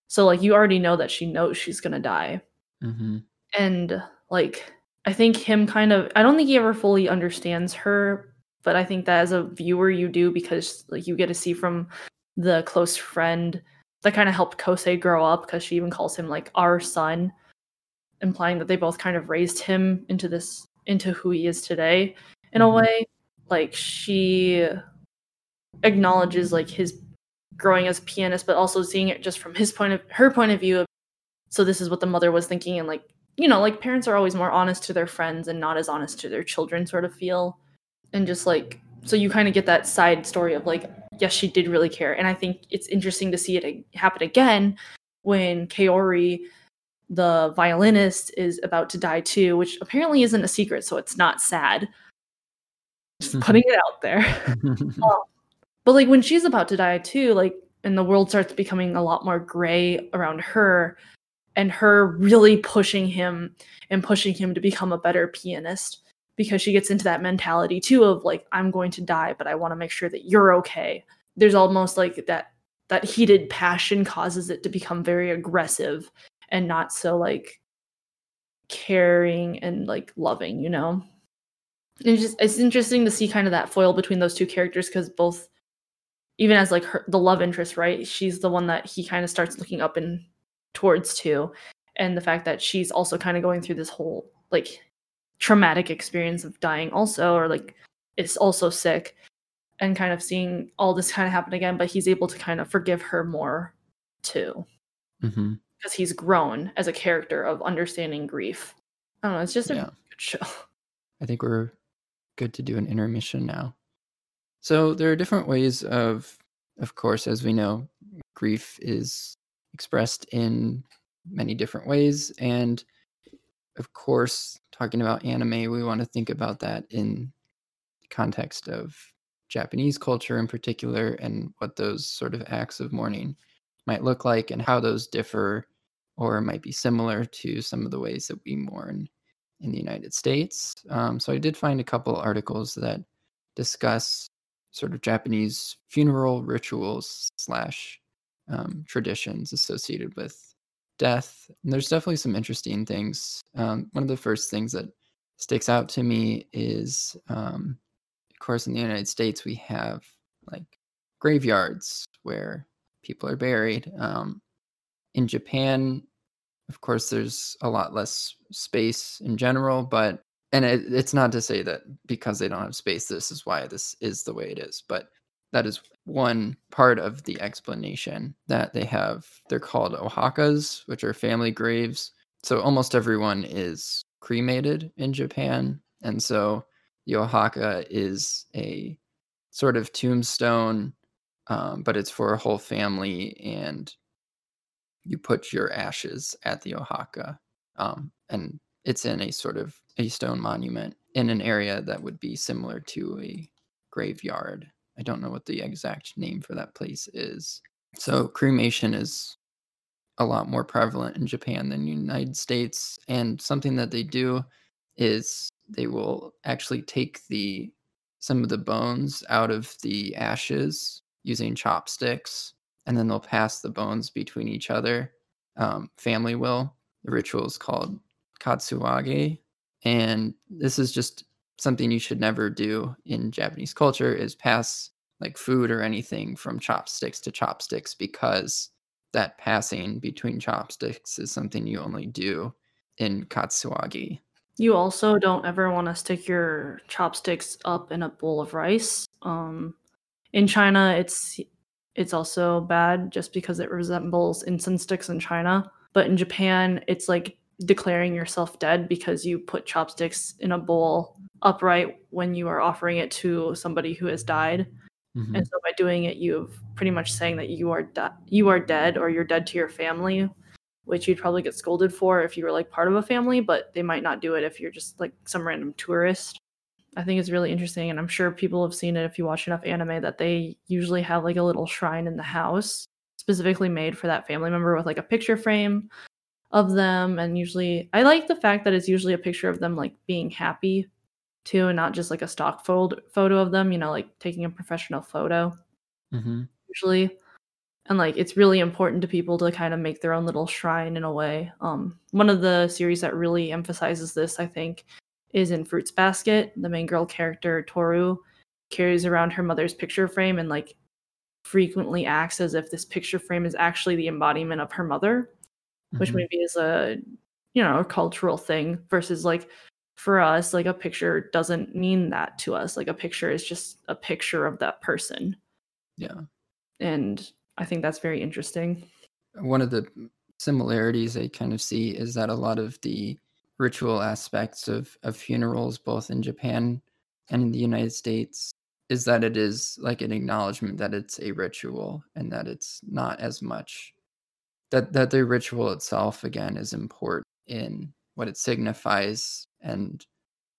So like you already know that she knows she's gonna die. Mhm. and like i think him kind of i don't think he ever fully understands her but i think that as a viewer you do because like you get to see from the close friend that kind of helped kosei grow up because she even calls him like our son implying that they both kind of raised him into this into who he is today in a Mhm. way like she acknowledges like his growing as a pianist but also seeing it just from his point of her point of view so this is what the mother was thinking and like you know like parents are always more honest to their friends and not as honest to their children sort of feel. And just like so you kind of get that side story of like yes she did really care. And i think it's interesting to see it happen again when kaori the violinist is about to die too which apparently isn't a secret so it's not sad. Just (laughs) putting it out there. (laughs) Um, but like when she's about to die too like and the world starts becoming a lot more gray around her and her really pushing him and pushing him to become a better pianist because she gets into that mentality too of like I'm going to die but I want to make sure that you're okay. There's almost like that that heated passion causes it to become very aggressive and not so like caring and like loving, you know. It's just it's interesting to see kind of that foil between those two characters because both even as like her, the love interest, right? She's the one that he kind of starts looking up and towards too, and the fact that she's also kind of going through this whole like traumatic experience of dying also, or like is also sick, and kind of seeing all this kind of happen again. But he's able to kind of forgive her more too, because Mm-hmm. he's grown as a character of understanding grief. I don't know. It's just a Yeah. good show. (laughs) I think we're good to do an intermission now. So there are different ways of, of course, as we know, grief is expressed in many different ways, and of course, talking about anime, we want to think about that in context of Japanese culture in particular, and what those sort of acts of mourning might look like, and how those differ or might be similar to some of the ways that we mourn in the United States. Um, so I did find a couple articles that discuss sort of Japanese funeral rituals slash um, traditions associated with death. And there's definitely some interesting things. Um, one of the first things that sticks out to me is, um, of course, in the United States, we have like graveyards where people are buried. Um, in Japan, of course, there's a lot less space in general, but and it, it's not to say that because they don't have space, this is why this is the way it is, but that is one part of the explanation that they have. They're called ohakas, which are family graves. So almost everyone is cremated in Japan. And so the ohaka is a sort of tombstone, um, but it's for a whole family. And you put your ashes at the ohaka. Um, and it's in a sort of a stone monument in an area that would be similar to a graveyard. I don't know what the exact name for that place is. So cremation is a lot more prevalent in Japan than the United States. And something that they do is they will actually take the some of the bones out of the ashes using chopsticks, and then they'll pass the bones between each other. Um, family will. The ritual is called kotsuage, and this is just something you should never do in Japanese culture is pass like food or anything from chopsticks to chopsticks because that passing between chopsticks is something you only do in kotsuage. You also don't ever want to stick your chopsticks up in a bowl of rice. Um, in China, it's it's also bad just because it resembles incense sticks in China. But in Japan, it's like declaring yourself dead because you put chopsticks in a bowl upright when you are offering it to somebody who has died. Mhm. And so by doing it, you've pretty much saying that you are de- you are dead or you're dead to your family, which you'd probably get scolded for if you were like part of a family, but they might not do it if you're just like some random tourist. I think it's really interesting, and I'm sure people have seen it if you watch enough anime that they usually have like a little shrine in the house specifically made for that family member with like a picture frame of them and usually I like the fact that it's usually a picture of them like being happy too and not just like a stock photo photo of them, you know, like taking a professional photo Mhm. usually. And like it's really important to people to kind of make their own little shrine in a way. Um one of the series that really emphasizes this, I think, is in Fruits Basket. The main girl character, Toru, carries around her mother's picture frame and like frequently acts as if this picture frame is actually the embodiment of her mother which Mhm. maybe is a you know a cultural thing versus like for us like a picture doesn't mean that to us like a picture is just a picture of that person Yeah. and i think that's very interesting One of the similarities I kind of see is that a lot of the ritual aspects of, of funerals, both in Japan and in the United States, is that it is like an acknowledgement that it's a ritual and that it's not as much that that the ritual itself again is important in what it signifies and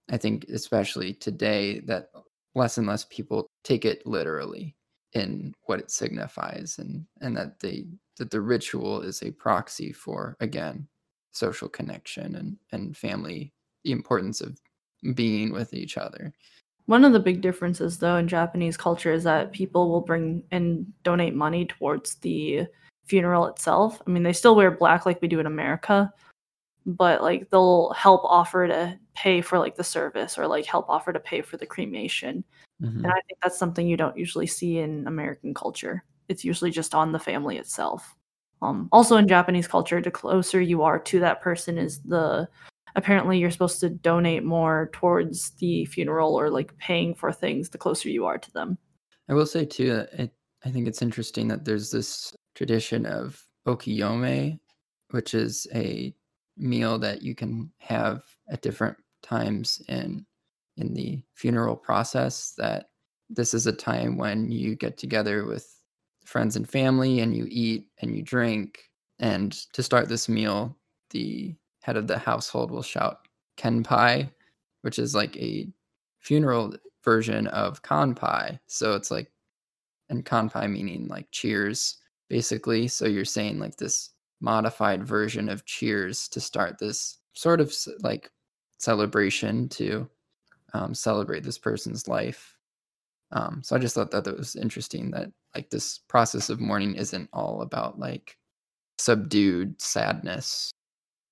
I think especially today that less and less people take it literally. in what it signifies and and that they that the ritual is a proxy for again social connection and and family the importance of being with each other one of the big differences though in japanese culture is that people will bring and donate money towards the funeral itself. I mean they still wear black like we do in america but like they'll help offer to pay for like the service or like help offer to pay for the cremation. Mhm. and i think that's something you don't usually see in american culture. It's usually just on the family itself. Um, also in japanese culture the closer you are to that person is the apparently you're supposed to donate more towards the funeral or like paying for things the closer you are to them. I will say too, that it, I think it's interesting that there's this tradition of okiyome, which is a meal that you can have at different times in in the funeral process. That this is a time when you get together with friends and family, and you eat and you drink. And to start this meal, the head of the household will shout "kenpai," which is like a funeral version of kanpai. So it's like, and kanpai meaning like cheers, basically. So you're saying like this modified version of cheers to start this sort of like celebration to um, celebrate this person's life. Um, so I just thought that that was interesting that like this process of mourning isn't all about like subdued sadness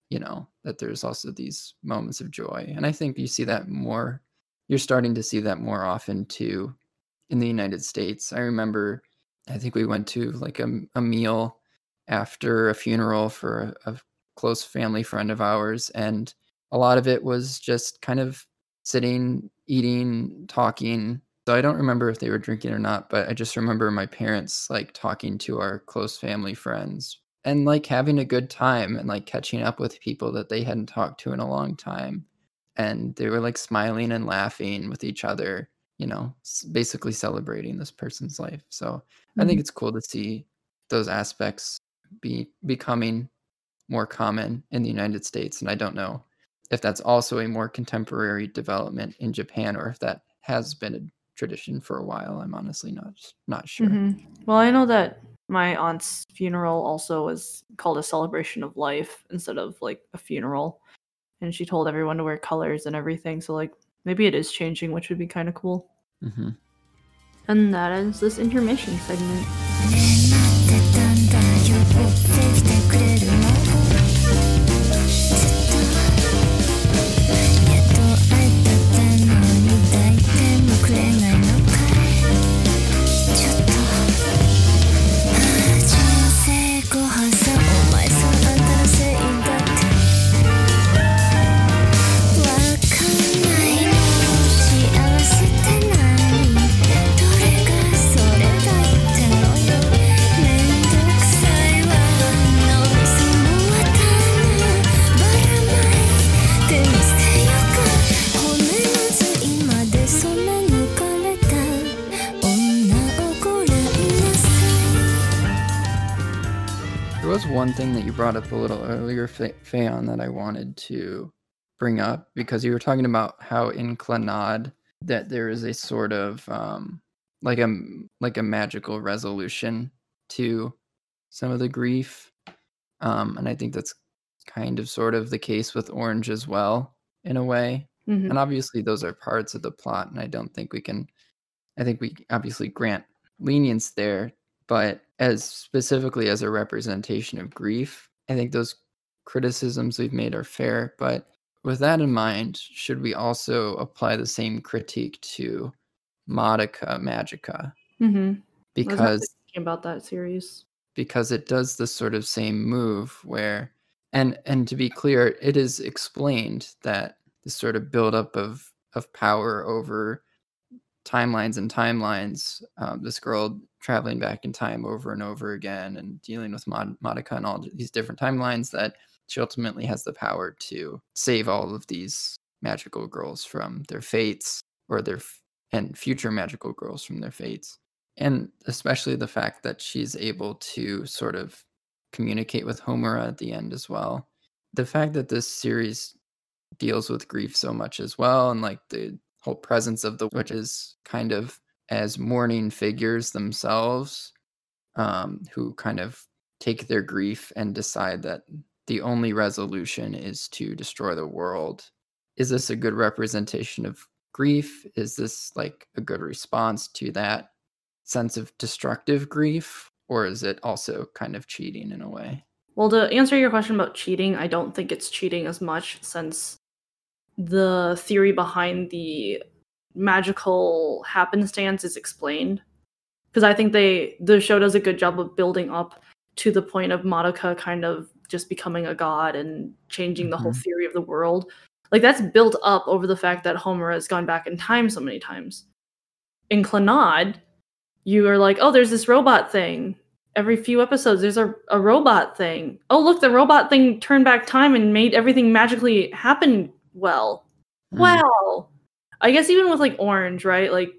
you know that there's also these moments of joy and i think you see that more you're starting to see that more often too in the united states i remember i think we went to like a, a meal after a funeral for a, a close family friend of ours and a lot of it was just kind of sitting eating talking. So i don't remember if they were drinking or not but i just remember my parents like talking to our close family friends and like having a good time and like catching up with people that they hadn't talked to in a long time. And they were like smiling and laughing with each other you know basically celebrating this person's life so i think Mhm. it's cool to see those aspects be becoming more common in the united states and i don't know if that's also a more contemporary development in japan or if that has been a tradition for a while i'm honestly not not sure Mhm. Well, I know that my aunt's funeral also was called a celebration of life instead of like a funeral. And she told everyone to wear colors and everything. So, like, maybe it is changing, which would be kind of cool. hmm And that ends this intermission segment. Brought up a little earlier, Fa- Fayon, that I wanted to bring up because you were talking about how in Clannad that there is a sort of um, like a like a magical resolution to some of the grief, um, and I think that's kind of sort of the case with Orange as well in a way. Mhm. And obviously, those are parts of the plot, and I don't think we can. I think we obviously grant lenience there, but as specifically as a representation of grief, I think those criticisms we've made are fair. But with that in mind, should we also apply the same critique to Madoka Magica? Mhm. Was Because about that series. because it does this sort of same move where and and to be clear it is explained that this sort of buildup of of power over timelines and timelines um, this girl traveling back in time over and over again and dealing with Mod- and all these different timelines that she ultimately has the power to save all of these magical girls from their fates or their f- and future magical girls from their fates and especially the fact that she's able to sort of communicate with Homura at the end as well. The fact that this series deals with grief so much as well, and like the whole presence of the witches kind of as mourning figures themselves um, who kind of take their grief and decide that the only resolution is to destroy the world. Is this a good representation of grief? Is this like a good response to that sense of destructive grief? Or is it also kind of cheating in a way? Well, to answer your question about cheating, I don't think it's cheating as much since the theory behind the magical happenstance is explained. Because I think they the show does a good job of building up to the point of Madoka kind of just becoming a god and changing the whole Mhm. theory of the world. Like that's built up over the fact that Homura has gone back in time so many times. In Clannad, you are like, oh, there's this robot thing. Every few episodes, there's a, a robot thing. Oh, look, the robot thing turned back time and made everything magically happen well. Mm. Wow. I guess even with like Orange, right? Like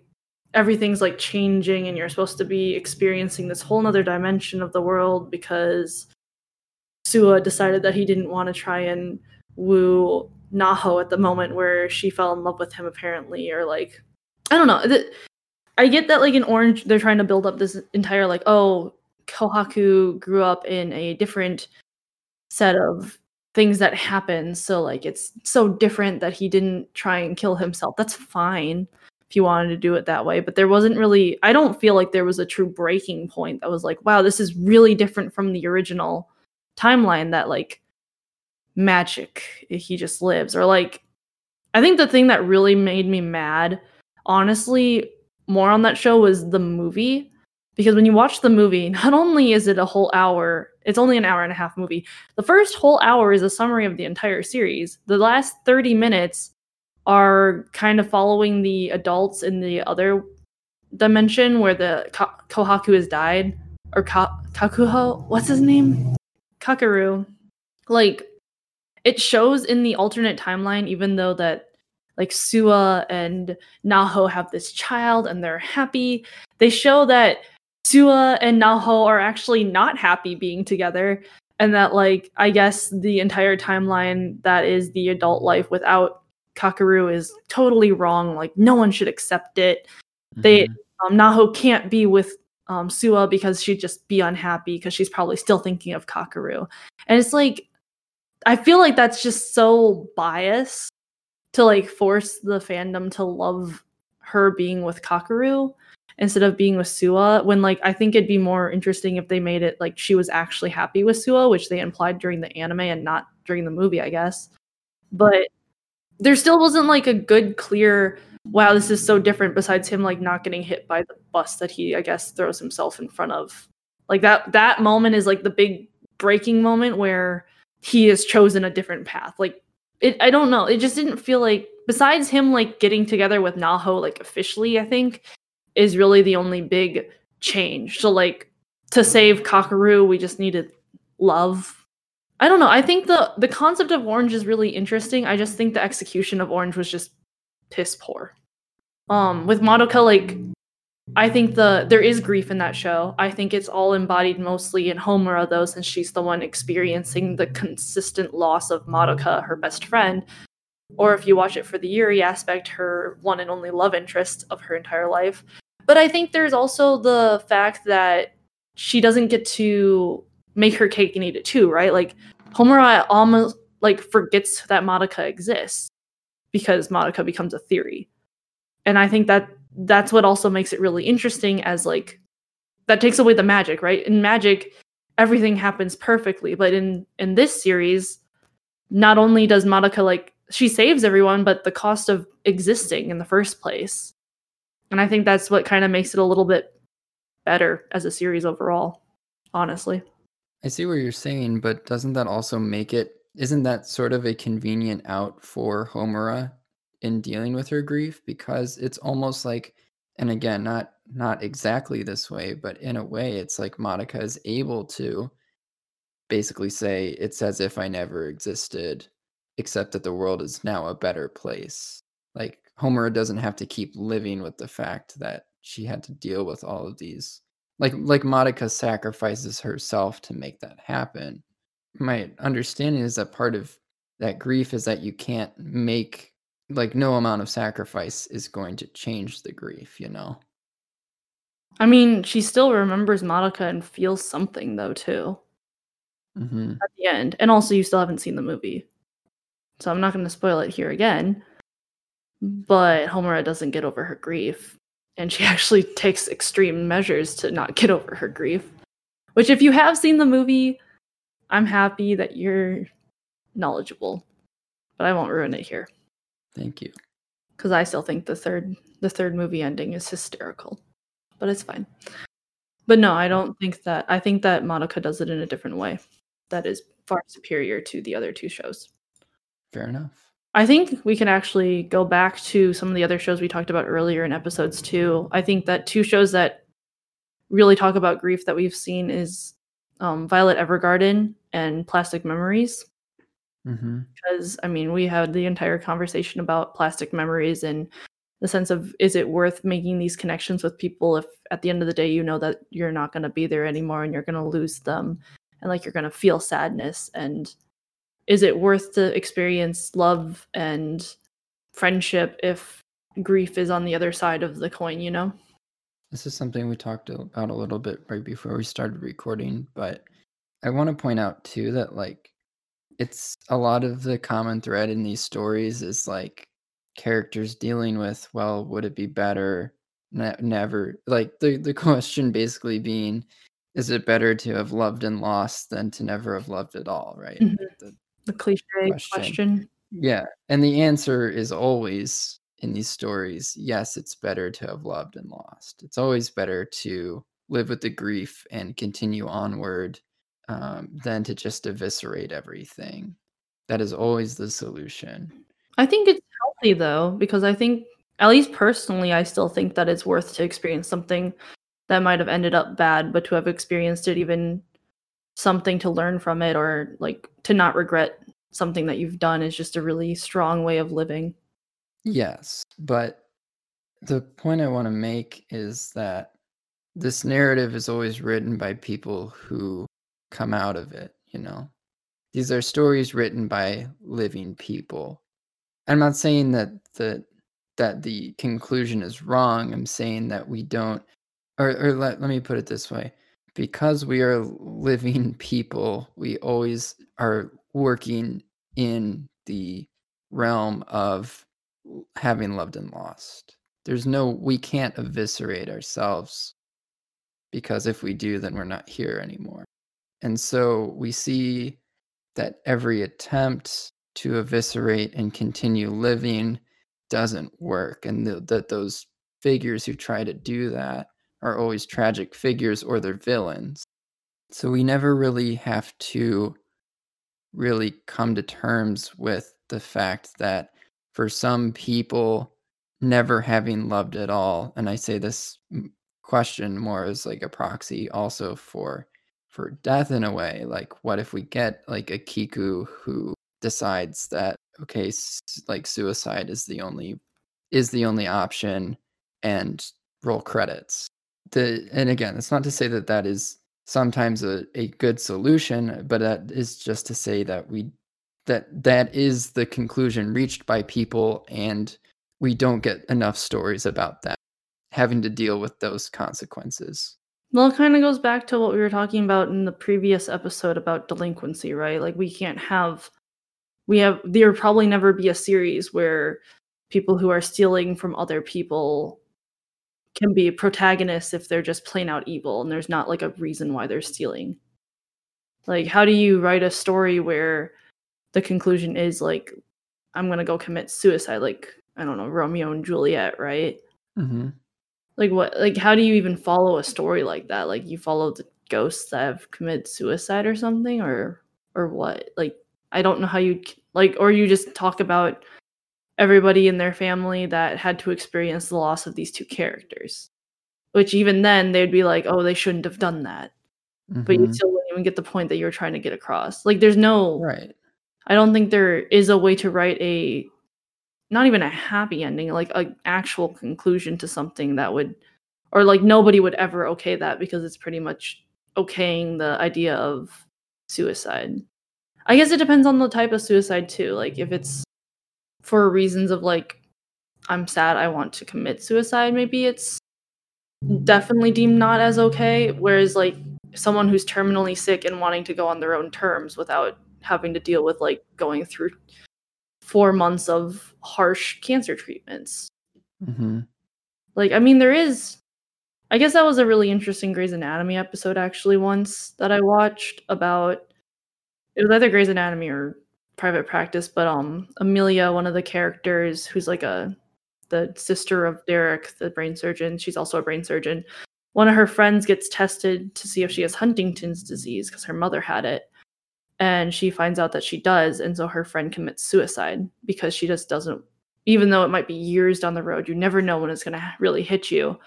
everything's like changing and you're supposed to be experiencing this whole nother dimension of the world because Suwa decided that he didn't want to try and woo Naho at the moment where she fell in love with him apparently or like I don't know. I get that like in Orange they're trying to build up this entire like oh Kohaku grew up in a different set of things that happen so like it's so different that he didn't try and kill himself. That's fine if you wanted to do it that way, but there wasn't really I don't feel like there was a true breaking point that was like wow, this is really different from the original timeline that like magic eh, he just lives or like I think the thing that really made me mad honestly more on that show was the movie because when you watch the movie (laughs) not only is it a whole hour it's only an hour and a half movie. The first whole hour is a summary of the entire series. The last 30 minutes are kind of following the adults in the other dimension where the Ko- kohaku has died. Or Ka- kakuho? What's his name? Kakeru. Like it shows in the alternate timeline even though that like Suwa and Naho have this child and they're happy. They show that Suwa and Naho are actually not happy being together and that like I guess the entire timeline that is the adult life without Kakeru is totally wrong. Like no one should accept it. They Mhm. um, Naho can't be with um, Suwa because she'd just be unhappy because she's probably still thinking of Kakeru. And it's like, I feel like that's just so biased to like force the fandom to love her being with Kakeru instead of being with Suwa. When like I think it'd be more interesting if they made it like she was actually happy with Suwa, which they implied during the anime and not during the movie, I guess. But there still wasn't like a good, clear wow, this is so different besides him like not getting hit by the bus that he I guess throws himself in front of. Like that that moment is like the big breaking moment where he has chosen a different path. Like it I don't know. It just didn't feel like besides him like getting together with Naho like officially, I think, is really the only big change. So like to save Kakeru, we just needed love. I don't know. I think the the concept of orange is really interesting. I just think the execution of orange was just piss poor. Um with Madoka like I think the there is grief in that show. I think it's all embodied mostly in Homura though, since she's the one experiencing the consistent loss of Madoka, her best friend. Or if you watch it for the Yuri aspect, her one and only love interest of her entire life. But I think there's also the fact that she doesn't get to make her cake and eat it too, right? Like Homura almost like forgets that Madoka exists because Madoka becomes a theory. And I think that that's what also makes it really interesting as like that takes away the magic, right? In magic, everything happens perfectly, but in in this series, not only does Madoka like she saves everyone, but the cost of existing in the first place. And I think that's what kind of makes it a little bit better as a series overall, honestly. I see what you're saying, but doesn't that also make it? Isn't that sort of a convenient out for Homura in dealing with her grief? Because it's almost like, and again, not not exactly this way, but in a way, it's like Madoka is able to basically say, "It's as if I never existed, except that the world is now a better place." Like Homura doesn't have to keep living with the fact that she had to deal with all of these like like Madoka sacrifices herself to make that happen. My understanding is that part of that grief is that you can't make like no amount of sacrifice is going to change the grief, you know. I mean, she still remembers Madoka and feels something though too hmm at the end. And also you still haven't seen the movie. So I'm not going to spoil it here again. But Homura doesn't get over her grief and she (laughs) actually takes extreme measures to not get over her grief. Which if you have seen the movie, I'm happy that you're knowledgeable. But I won't ruin it here Thank you. cuz I still think the third the third movie ending is hysterical. But it's fine. But no, I don't think that I think that Madoka does it in a different way that is far superior to the other two shows. Fair enough. I think we can actually go back to some of the other shows we talked about earlier in episodes too. I think that two shows that really talk about grief that we've seen is um, Violet Evergarden and Plastic Memories. hmm Because I mean, we had the entire conversation about plastic memories and the sense of is it worth making these connections with people if at the end of the day you know that you're not going to be there anymore and you're going to lose them and like you're going to feel sadness and is it worth to experience love and friendship if grief is on the other side of the coin you know This is something we talked about a little bit right before we started recording, but I want to point out too that like it's a lot of the common thread in these stories is like characters dealing with well would it be better ne- never like the the (laughs) question basically being is it better to have loved and lost than to never have loved at all right Mhm. The- the cliche Question. question, yeah and the answer is always in these stories yes it's better to have loved and lost. It's always better to live with the grief and continue onward um, than to just eviscerate everything. That is always the solution. I think it's healthy though, because I think, at least personally, I still think that it's worth to experience something that might have ended up bad, but to have experienced it, even something to learn from it, or like to not regret something that you've done is just a really strong way of living. Yes, but the point I want to make is that this narrative is always written by people who come out of it, you know. These are stories written by living people. I'm not saying that the that the conclusion is wrong. I'm saying that we don't or, or let, let me put it this way. Because we are living (laughs) people, we always are working in the realm of having loved and lost. There's no, we can't eviscerate ourselves because if we do, then we're not here anymore. And so we see that every attempt to eviscerate and continue living doesn't work. And th- that those figures who try to do that are always tragic figures or they're villains. So we never really have to really come to terms with the fact that for some people, never having loved at all, and I say this question more as like a proxy also for for death in a way. Like, what if we get like a Kiku who decides that okay, like suicide is the only is the only option, and roll credits. The and again, it's not to say that that is sometimes a, a good solution, but that is just to say that we that that is the conclusion reached by people and we don't get enough stories about that having to deal with those consequences. Well, it kind of goes back to what we were talking about in the previous episode about delinquency, right? Like we can't have we have there probably never be a series where people who are stealing from other people can be protagonists if they're just plain out evil and there's not like a reason why they're stealing. Like how do you write a story where the conclusion is like I'm going to go commit suicide like I don't know, Romeo and Juliet, right? Mm-hmm. like what like how do you even follow a story like that like you follow the ghosts that have committed suicide or something or or what like i don't know how you like or you just talk about everybody in their family that had to experience the loss of these two characters which even then they'd be like oh they shouldn't have done that but you Mhm. still wouldn't even get the point that you're trying to get across like there's no right. I don't think there is a way to write a not even a happy ending, like an actual conclusion to something that would or like nobody would ever okay that because it's pretty much okaying the idea of suicide. I guess it depends on the type of suicide too. Like if it's for reasons of like I'm sad, I want to commit suicide, maybe it's definitely deemed not as okay. Whereas like someone who's terminally sick and wanting to go on their own terms without having to deal with like going through four months of harsh cancer treatments. hmm Like, I mean, there is. I guess that was a really interesting Grey's Anatomy episode actually once that I watched about. It was either Grey's Anatomy or Private Practice, but um, Amelia, one of the characters, who's like a the sister of Derek, the brain surgeon. She's also a brain surgeon. One of her friends gets tested to see if she has Huntington's disease because her mother had it, and she finds out that she does, and so her friend commits suicide because she just doesn't. Even though it might be years down the road, you never know when it's going to really hit you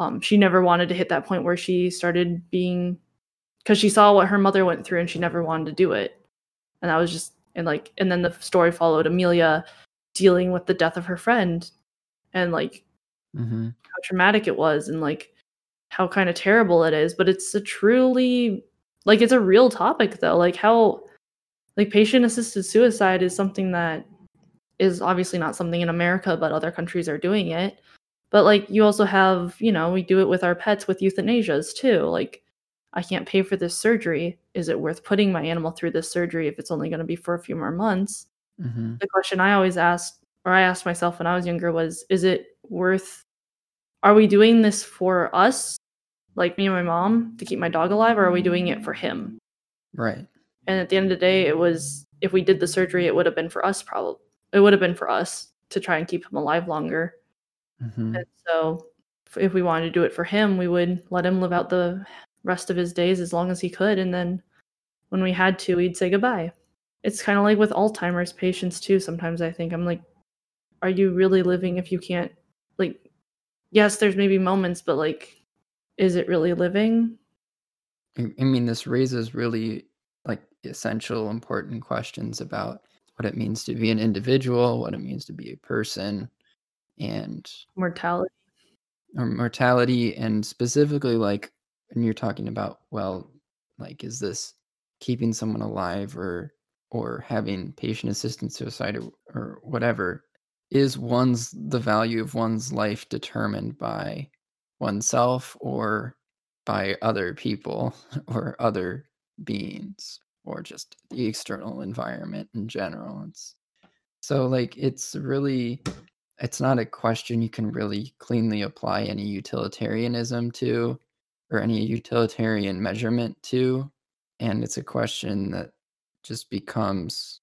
um, she never wanted to hit that point where she started being because she saw what her mother went through and she never wanted to do it and that was just and like and then the story followed amelia dealing with the death of her friend and like hmm how traumatic it was and like how kind of terrible it is but it's a truly like it's a real topic though. Like how like patient assisted suicide is something that is obviously not something in america but other countries are doing it. But like you also have you know we do it with our pets with euthanasias too. Like i can't pay for this surgery is it worth putting my animal through this surgery if it's only going to be for a few more months hmm the question I always asked, or I asked myself when I was younger, was is it worth, are we doing this for us, like me and my mom, to keep my dog alive, or are we doing it for him? Right. And at the end of the day, it was, if we did the surgery, it would have been for us, probably. It would have been for us to try and keep him alive longer. hmm And so if we wanted to do it for him, we would let him live out the rest of his days as long as he could. And then when we had to, we'd say goodbye. It's kind of like with Alzheimer's patients, too. Sometimes I think I'm like, are you really living if you can't, like, yes, there's maybe moments, but like, is it really living? I I mean, this raises really like essential, important questions about what it means to be an individual, what it means to be a person, and Mortality. or mortality, and specifically like when you're talking about, well, like is this keeping someone alive or or having patient assisted suicide or, or whatever? Is one's the value of one's life determined by oneself or by other people (laughs) or other beings or just the external environment in general it's so like it's really it's not a question you can really cleanly apply any utilitarianism to or any utilitarian measurement to and it's a question that just becomes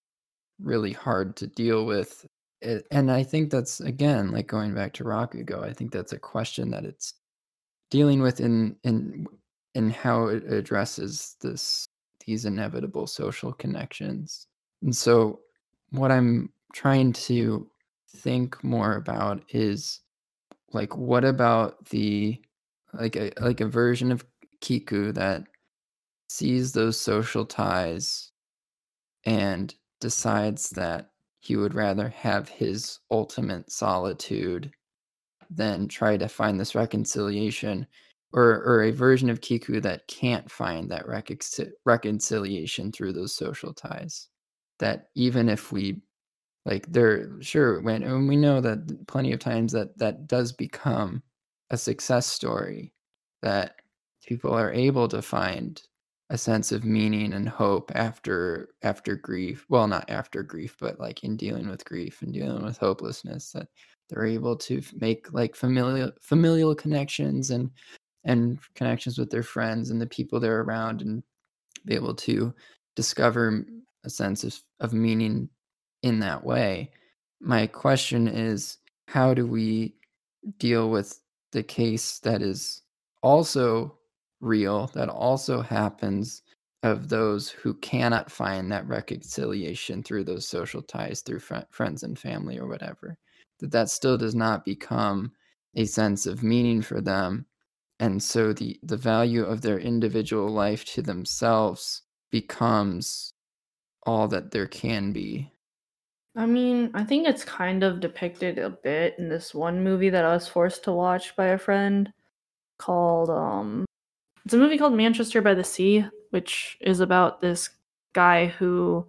really hard to deal with it, and i think that's again like going back to rakugo i think that's a question that it's dealing with in in in how it addresses this these inevitable social connections. And so what i'm trying to think more about is like what about the like a like a version of kiku that sees those social ties and decides that he would rather have his ultimate solitude than try to find this reconciliation or or a version of Kiku that can't find that reconcil- reconciliation through those social ties. That even if we like there sure when and we know that plenty of times that that does become a success story that people are able to find a sense of meaning and hope after after grief well not after grief but like in dealing with grief and dealing with hopelessness that they're able to make like familial familial connections and and connections with their friends and the people they're around and be able to discover a sense of, of meaning in that way. My question is how do we deal with the case that is also real that also happens of those who cannot find that reconciliation through those social ties through fri friends and family or whatever that that still does not become a sense of meaning for them. And so the the value of their individual life to themselves becomes all that there can be I mean, I think it's kind of depicted a bit in this one movie that I was forced to watch by a friend called um it's a movie called Manchester by the Sea, which is about this guy who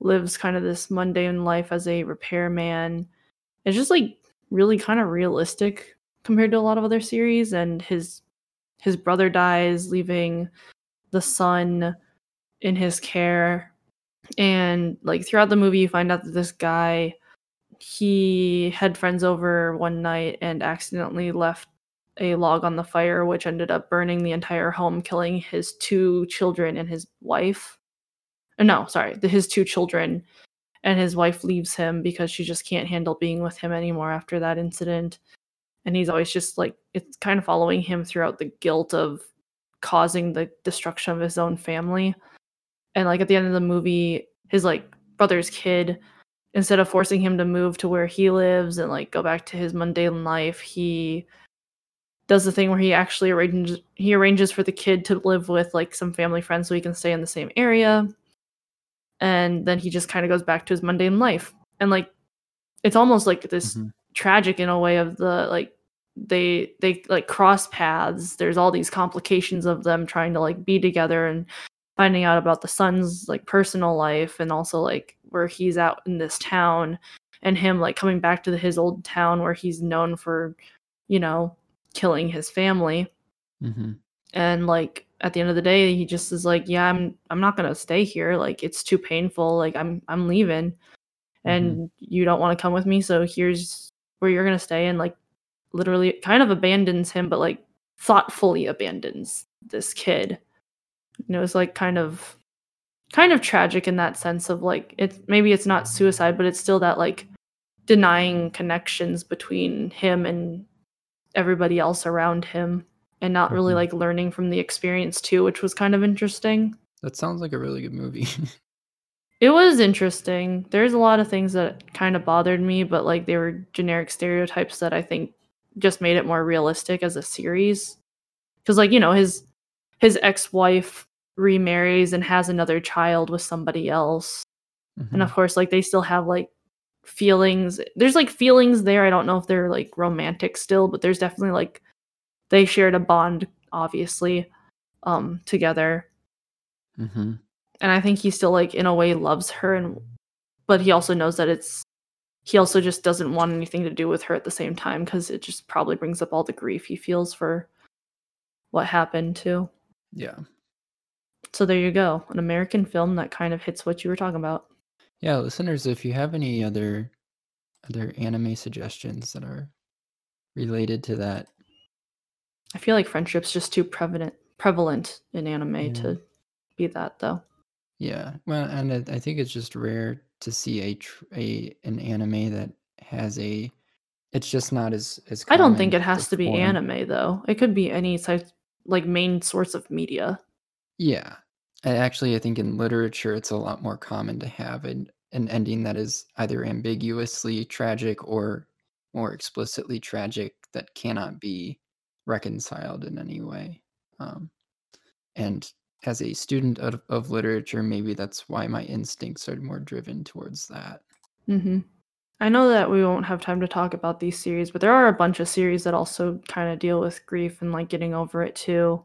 lives kind of this mundane life as a repairman. It's just like really kind of realistic compared to a lot of other series and his his brother dies leaving the son in his care and like throughout the movie you find out that this guy he had friends over one night and accidentally left a log on the fire which ended up burning the entire home killing his two children and his wife. Uh, no sorry his two children and his wife leaves him because she just can't handle being with him anymore after that incident. And he's always just like it's kind of following him throughout the guilt of causing the destruction of his own family and like at the end of the movie his like brother's kid instead of forcing him to move to where he lives and like go back to his mundane life he does the thing where he actually arranges he arranges for the kid to live with like some family friends so he can stay in the same area. And then he just kind of goes back to his mundane life. And like it's almost like this Mhm. tragic in a way of the like they they like cross paths. There's all these complications of them trying to like be together and finding out about the son's like personal life and also like where he's out in this town and him like coming back to the, his old town where he's known for you know killing his family. Hmm and like at the end of the day he just is like yeah i'm i'm not going to stay here. Like it's too painful. Like i'm i'm leaving. And you don't want to come with me. So here's where you're going to stay. And like literally kind of abandons him but like thoughtfully abandons this kid and it was like kind of kind of tragic in that sense of like it's maybe it's not suicide but it's still that like denying connections between him and everybody else around him and not really Mhm. like learning from the experience too which was kind of interesting That sounds like a really good movie. (laughs) it was interesting there's a lot of things that kind of bothered me but like they were generic stereotypes that i think just made it more realistic as a series because like you know his his ex-wife remarries and has another child with somebody else and Mhm. of course like they still have like feelings there's like feelings there i don't know if they're like romantic still but there's definitely like they shared a bond obviously um together Mhm. and i think he still like in a way loves her and but he also knows that it's he also just doesn't want anything to do with her at the same time because it just probably brings up all the grief he feels for what happened to. Yeah. So there you go an american film that kind of hits what you were talking about Yeah, listeners, if you have any other other anime suggestions that are related to that, I feel like friendship's just too prevalent prevalent in anime Yeah. to be that though. yeah. Well, and I think it's just rare to see a a an anime that has a. It's just not as as. I don't think it has to be anime though. It could be any type like main source of media. Yeah. Actually I think in literature it's a lot more common to have an, an ending that is either ambiguously tragic or more explicitly tragic that cannot be reconciled in any way. Um, and as a student of, of literature, maybe that's why my instincts are more driven towards that. hmm I know that we won't have time to talk about these series, but there are a bunch of series that also kind of deal with grief and like getting over it too.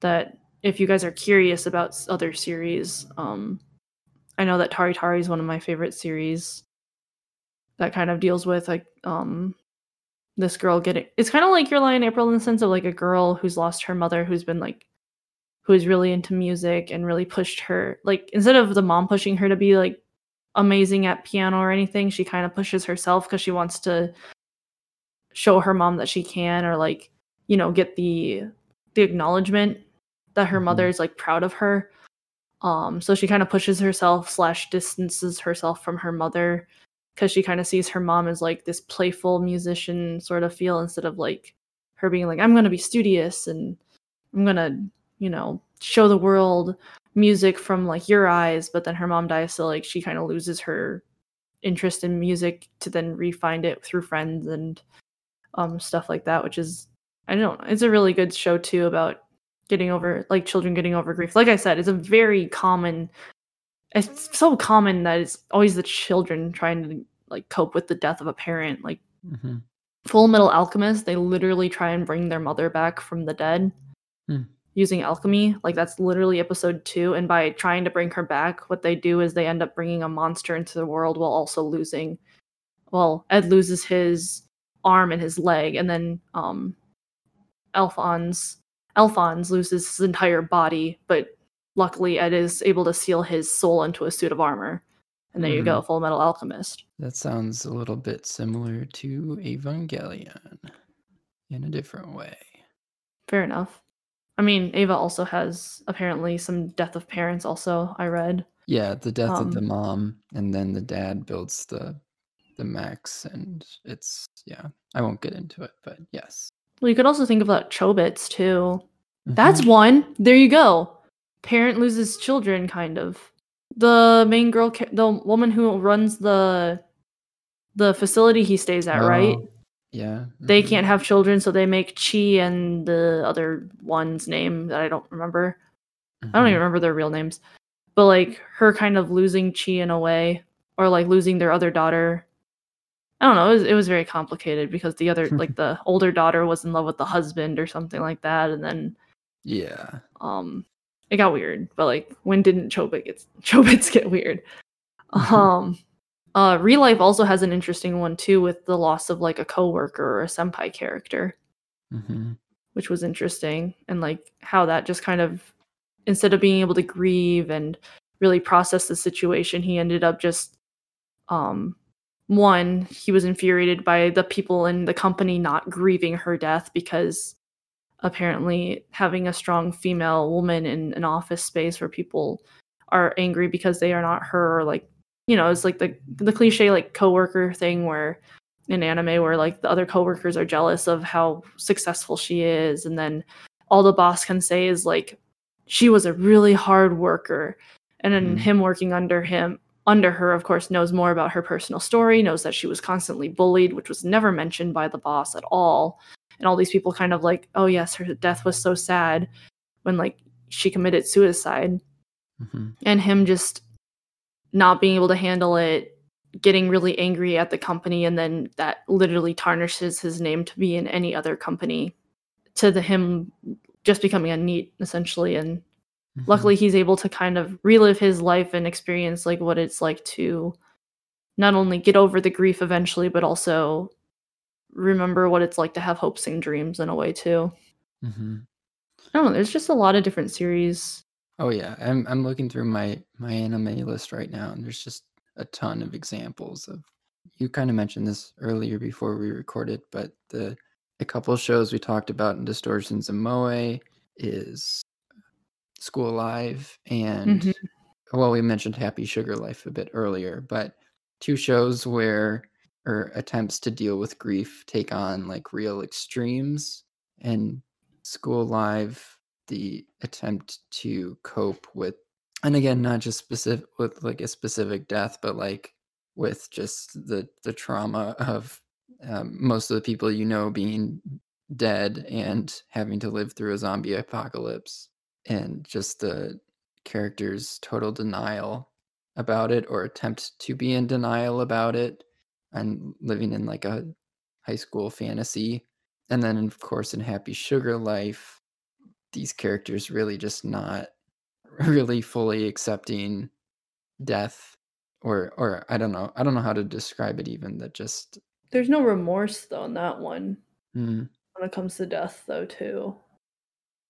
That if you guys are curious about other series, um, I know that Tari Tari is one of my favorite series that kind of deals with like um this girl getting it's kind of like your lie in April in the sense of like a girl who's lost her mother who's been like who's really into music and really pushed her like instead of the mom pushing her to be like amazing at piano or anything she kind of pushes herself because she wants to show her mom that she can or like you know get the the acknowledgement that her Mhm. mother is like proud of her um so she kind of pushes herself slash distances herself from her mother because she kind of sees her mom as like this playful musician sort of feel instead of like her being like i'm going to be studious and i'm going to you know show the world music from like your eyes but then her mom dies so like she kind of loses her interest in music to then re-find it through friends and um stuff like that which is i don't know it's a really good show too about getting over like children getting over grief. Like i said it's a very common it's so common that it's always the children trying to like cope with the death of a parent. Like hmm full metal alchemist they literally try and bring their mother back from the dead Hmm. using alchemy. Like that's literally episode two and by trying to bring her back what they do is they end up bringing a monster into the world while also losing well ed loses his arm and his leg, and then um, Alphonse Alphonse loses his entire body, but luckily Ed is able to seal his soul into a suit of armor. And there you go, Full Metal Alchemist. That sounds a little bit similar to Evangelion in a different way. Fair enough. I mean, Eva also has apparently some death of parents. Also, I read. Yeah, the death of the Um, mom, and then the dad builds the the mechs, and it's yeah. I won't get into it, but yes. Well, you could also think about Chobits too. That's Mhm. one. There you go. Parent loses children, kind of. The main girl, the woman who runs the the facility he stays at, right? Oh, Yeah. They mhm. can't have children, so they make Chi and the other one's name that I don't remember. I don't even remember their real names. But like her kind of losing Chi in a way, or like losing their other daughter. I don't know. It was, it was very complicated because the other, like (laughs) the older daughter, was in love with the husband or something like that, and then Yeah. um, it got weird. But like, when didn't Chobit get (laughs) Chobits get weird? Um, (laughs) uh, ReLIFE also has an interesting one too, with the loss of like a coworker or a senpai character hmm which was interesting and like how that just kind of instead of being able to grieve and really process the situation he ended up just um one he was infuriated by the people in the company not grieving her death because apparently having a strong female woman in an office space where people are angry because they are not her or like you know it's like the the cliche like coworker thing where in anime where like the other coworkers are jealous of how successful she is and then all the boss can say is like she was a really hard worker and then Mhm. him working under him under her of course knows more about her personal story knows that she was constantly bullied which was never mentioned by the boss at all. And all these people kind of like oh yes her death was so sad when like she committed suicide. Hmm and him just not being able to handle it getting really angry at the company and then that literally tarnishes his name to be in any other company to the him just becoming a NEET essentially and Mm-hmm. luckily he's able to kind of relive his life and experience like what it's like to not only get over the grief eventually but also remember what it's like to have hopes and dreams in a way too hmm i don't know there's just a lot of different series Oh yeah, I'm I'm looking through my my anime list right now, and there's just a ton of examples of. You kind of mentioned this earlier before we recorded, but the a couple of shows we talked about in Distortions of Moe is School Live and Mhm. well, we mentioned Happy Sugar Life a bit earlier, but two shows where or attempts to deal with grief take on like real extremes and School Live the attempt to cope with and again not just specific with like a specific death but like with just the the trauma of um, most of the people you know being dead and having to live through a zombie apocalypse and just the character's total denial about it or attempt to be in denial about it. And living in like a high school fantasy and then of course in happy sugar life these characters really just not (laughs) really fully accepting death or or I don't know I don't know how to describe it even that just there's no remorse though in that one. Mm, when it comes to death though too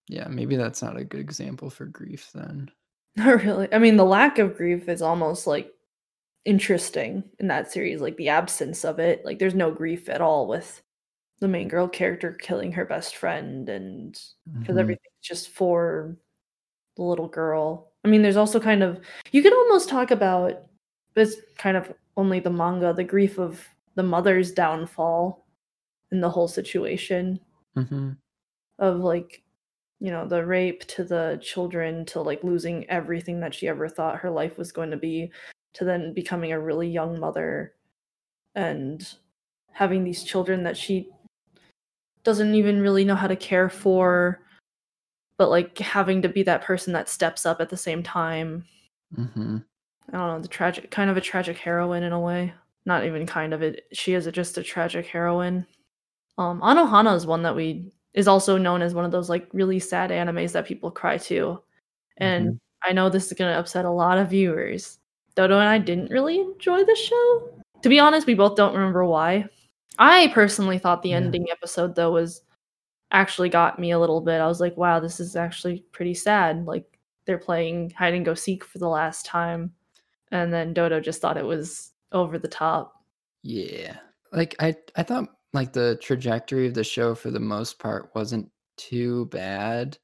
yeah maybe that's not a good example for grief then (laughs) not really i mean the lack of grief is almost like interesting in that series like the absence of it like there's no grief at all with the main girl character killing her best friend and because Mhm. everything's just for the little girl i mean there's also kind of you could almost talk about it's kind of only the manga the grief of the mother's downfall in the whole situation Mhm. of like you know the rape to the children to like losing everything that she ever thought her life was going to be to then becoming a really young mother and having these children that she doesn't even really know how to care for but like having to be that person that steps up at the same time. Mhm. i don't know the tragic kind of a tragic heroine in a way. Not even kind of it she is a, just a tragic heroine. Um anohana is one that we is also known as one of those like really sad animes that people cry to and mm-hmm. i know this is going to upset a lot of viewers dodo and i didn't really enjoy the show to be honest we both don't remember why I personally thought the Yeah. ending episode though was actually got me a little bit. I was like, wow, this is actually pretty sad. Like they're playing hide and go seek for the last time. And then Dodo just thought it was over the top. Yeah. Like I I thought like the trajectory of the show for the most part wasn't too bad.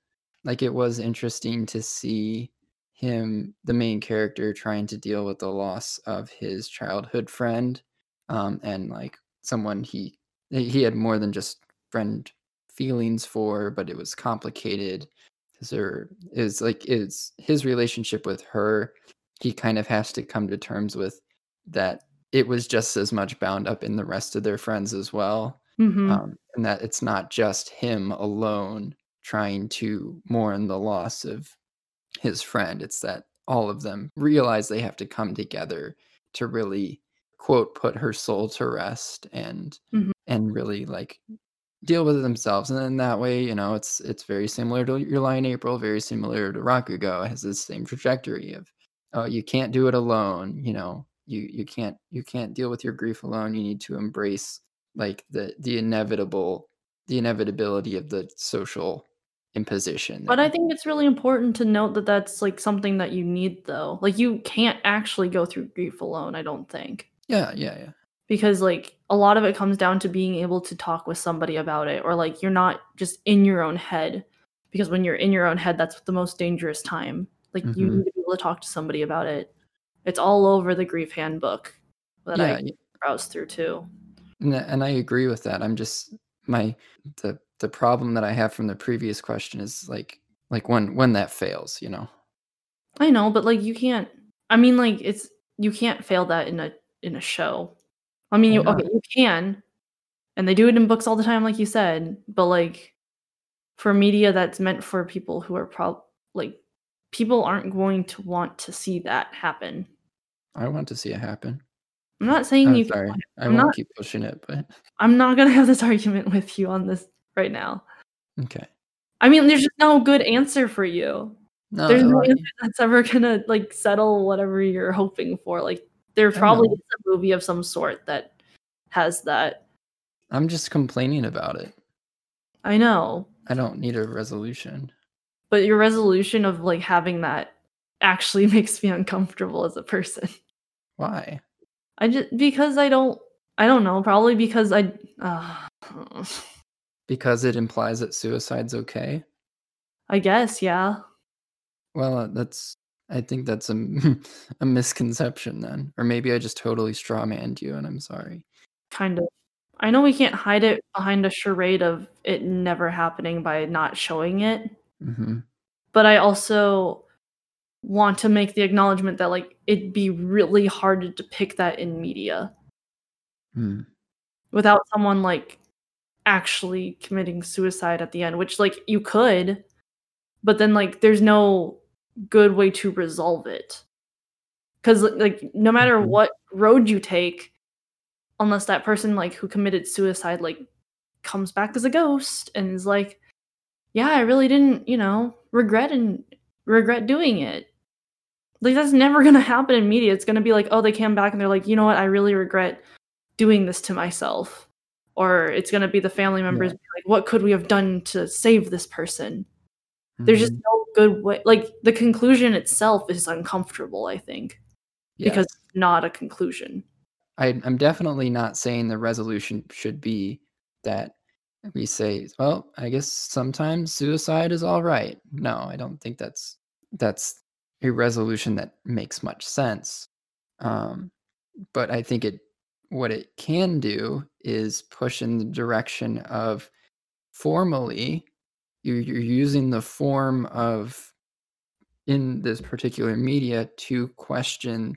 Like it was interesting to see him the main character trying to deal with the loss of his childhood friend um and like someone he he had more than just friend feelings for but it was complicated because there is like is his relationship with her he kind of has to come to terms with that it was just as much bound up in the rest of their friends as well hmm um, and that it's not just him alone trying to mourn the loss of his friend it's that all of them realize they have to come together to really quote put her soul to rest and Mhm. and really like deal with it themselves and then that way you know it's it's very similar to your lie in april very similar to rakugo it has the same trajectory of oh you can't do it alone you know you you can't you can't deal with your grief alone you need to embrace like the the inevitable the inevitability of the social imposition But I think it's really important to note that that's like something that you need though. Like you can't actually go through grief alone, I don't think. yeah yeah yeah because like a lot of it comes down to being able to talk with somebody about it or like you're not just in your own head because when you're in your own head that's the most dangerous time like you Mhm. need to be able to talk to somebody about it it's all over the grief handbook that yeah i browse through too And, I- and I agree with that. I'm just my the the problem that I have from the previous question is like like when when that fails, you know. i know but like you can't i mean like it's you can't fail that in a in a show i mean you okay you can and they do it in books all the time like you said but like for media that's meant for people who are prob like people aren't going to want to see that happen I want to see it happen. i'm not saying I'm you sorry. I I'm won't not- keep pushing it, but (laughs) i'm not going to have this argument with you on this right now okay. i mean there's just no good answer for you No, there's no answer that's ever gonna like settle whatever you're hoping for like there probably is a movie of some sort that has that I'm just complaining about it. i know I don't need a resolution. but your resolution of like having that actually (laughs) makes me uncomfortable as a person Why? i just because i don't i don't know probably because i uh, (sighs) Because it implies that suicide's okay? i guess yeah Well, uh, that's I think that's a (laughs) a misconception then. Or maybe I just totally strawmanned you and I'm sorry. kind of i know we can't hide it behind a charade of it never happening by not showing it hmm but I also want to make the acknowledgement that like it'd be really hard to depict that in media Hmm. without someone like actually committing suicide at the end, which like you could, but then like there's no good way to resolve it. Cuz like no matter Mhm. what road you take unless that person like who committed suicide like comes back as a ghost and is like yeah, I really didn't, you know, regret and regret doing it. Like that's never gonna happen in media. It's gonna be like, oh, they came back and they're like, you know what, I really regret doing this to myself. Or it's gonna be the family members being like, what could we have done to save this person? There's just Mhm. no good way. Like the conclusion itself is uncomfortable. I think because it's not a conclusion. I, I'm definitely not saying the resolution should be that we say, well, I guess sometimes suicide is all right. No, I don't think that's that's a resolution that makes much sense. Um, but I think it what it can do is push in the direction of formally you're, you're using the form of in this particular media to question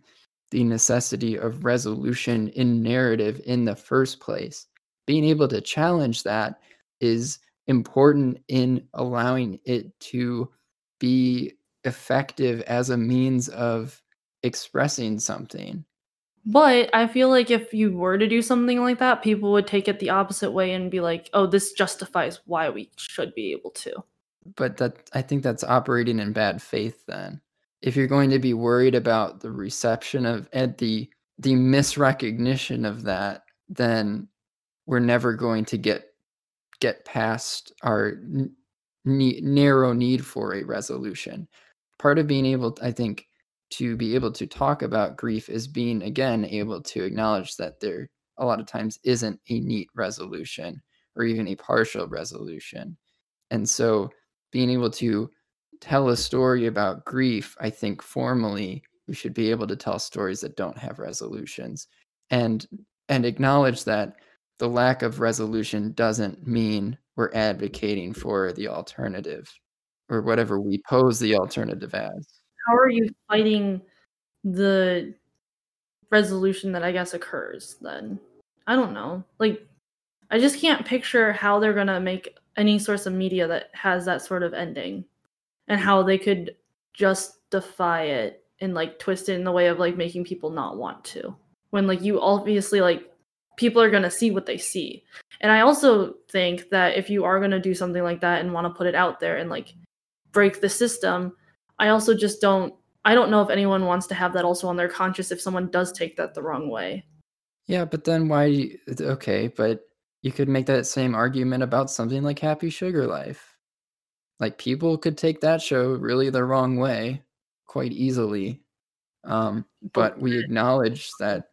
the necessity of resolution in narrative in the first place. Being able to challenge that is important in allowing it to be effective as a means of expressing something. But I feel like if you were to do something like that, people would take it the opposite way and be like, oh, this justifies why we should be able to. But that I think that's operating in bad faith then. If you're going to be worried about the reception of and the the misrecognition of that, then we're never going to get get past our n- narrow need for a resolution. Part of being able, I think, to be able to talk about grief is being again able to acknowledge that there a lot of times isn't a neat resolution or even a partial resolution. And so being able to tell a story about grief, I think formally we should be able to tell stories that don't have resolutions and and acknowledge that the lack of resolution doesn't mean we're advocating for the alternative or whatever we pose the alternative as. How are you fighting the resolution that I guess occurs then? I don't know. Like I just can't picture how they're going to make any source of media that has that sort of ending and how they could justify it and like twist it in the way of like making people not want to. When like you obviously like people are going to see what they see. And I also think that if you are going to do something like that and want to put it out there and like break the system, I also just don't I don't know if anyone wants to have that also on their conscience if someone does take that the wrong way. Yeah, but then why okay, but you could make that same argument about something like Happy Sugar Life. Like people could take that show really the wrong way quite easily. Um, but we acknowledge that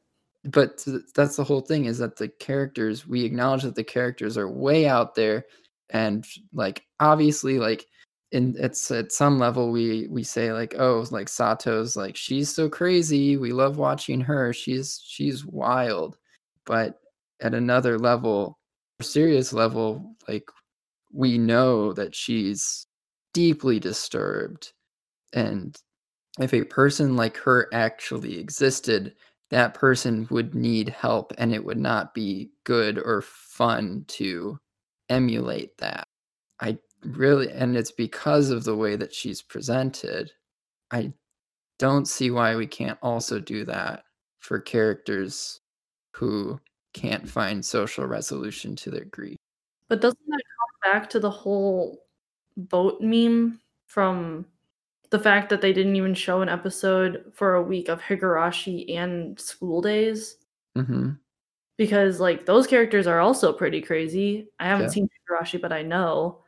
but that's the whole thing is that the characters we acknowledge that the characters are way out there and like obviously like in it's at some level we we say like oh like Sato's like she's so crazy we love watching her she's she's wild but at another level serious level like we know that she's deeply disturbed and if a person like her actually existed that person would need help and it would not be good or fun to emulate that. I really, and it's because of the way that she's presented. I don't see why we can't also do that for characters who can't find social resolution to their grief. But doesn't that come back to the whole boat meme from the fact that they didn't even show an episode for a week of Higurashi and School Days? hmm Because like those characters are also pretty crazy. I haven't Yeah. seen Higurashi, but I know.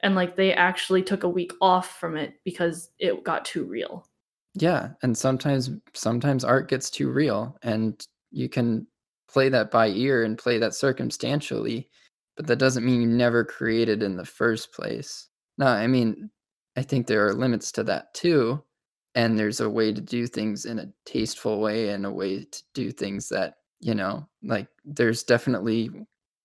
And like they actually took a week off from it because it got too real. Yeah, and sometimes sometimes art gets too real and you can play that by ear and play that circumstantially, but that doesn't mean you never created in the first place. No, I mean, I think there are limits to that too, and there's a way to do things in a tasteful way and a way to do things that, you know, like there's definitely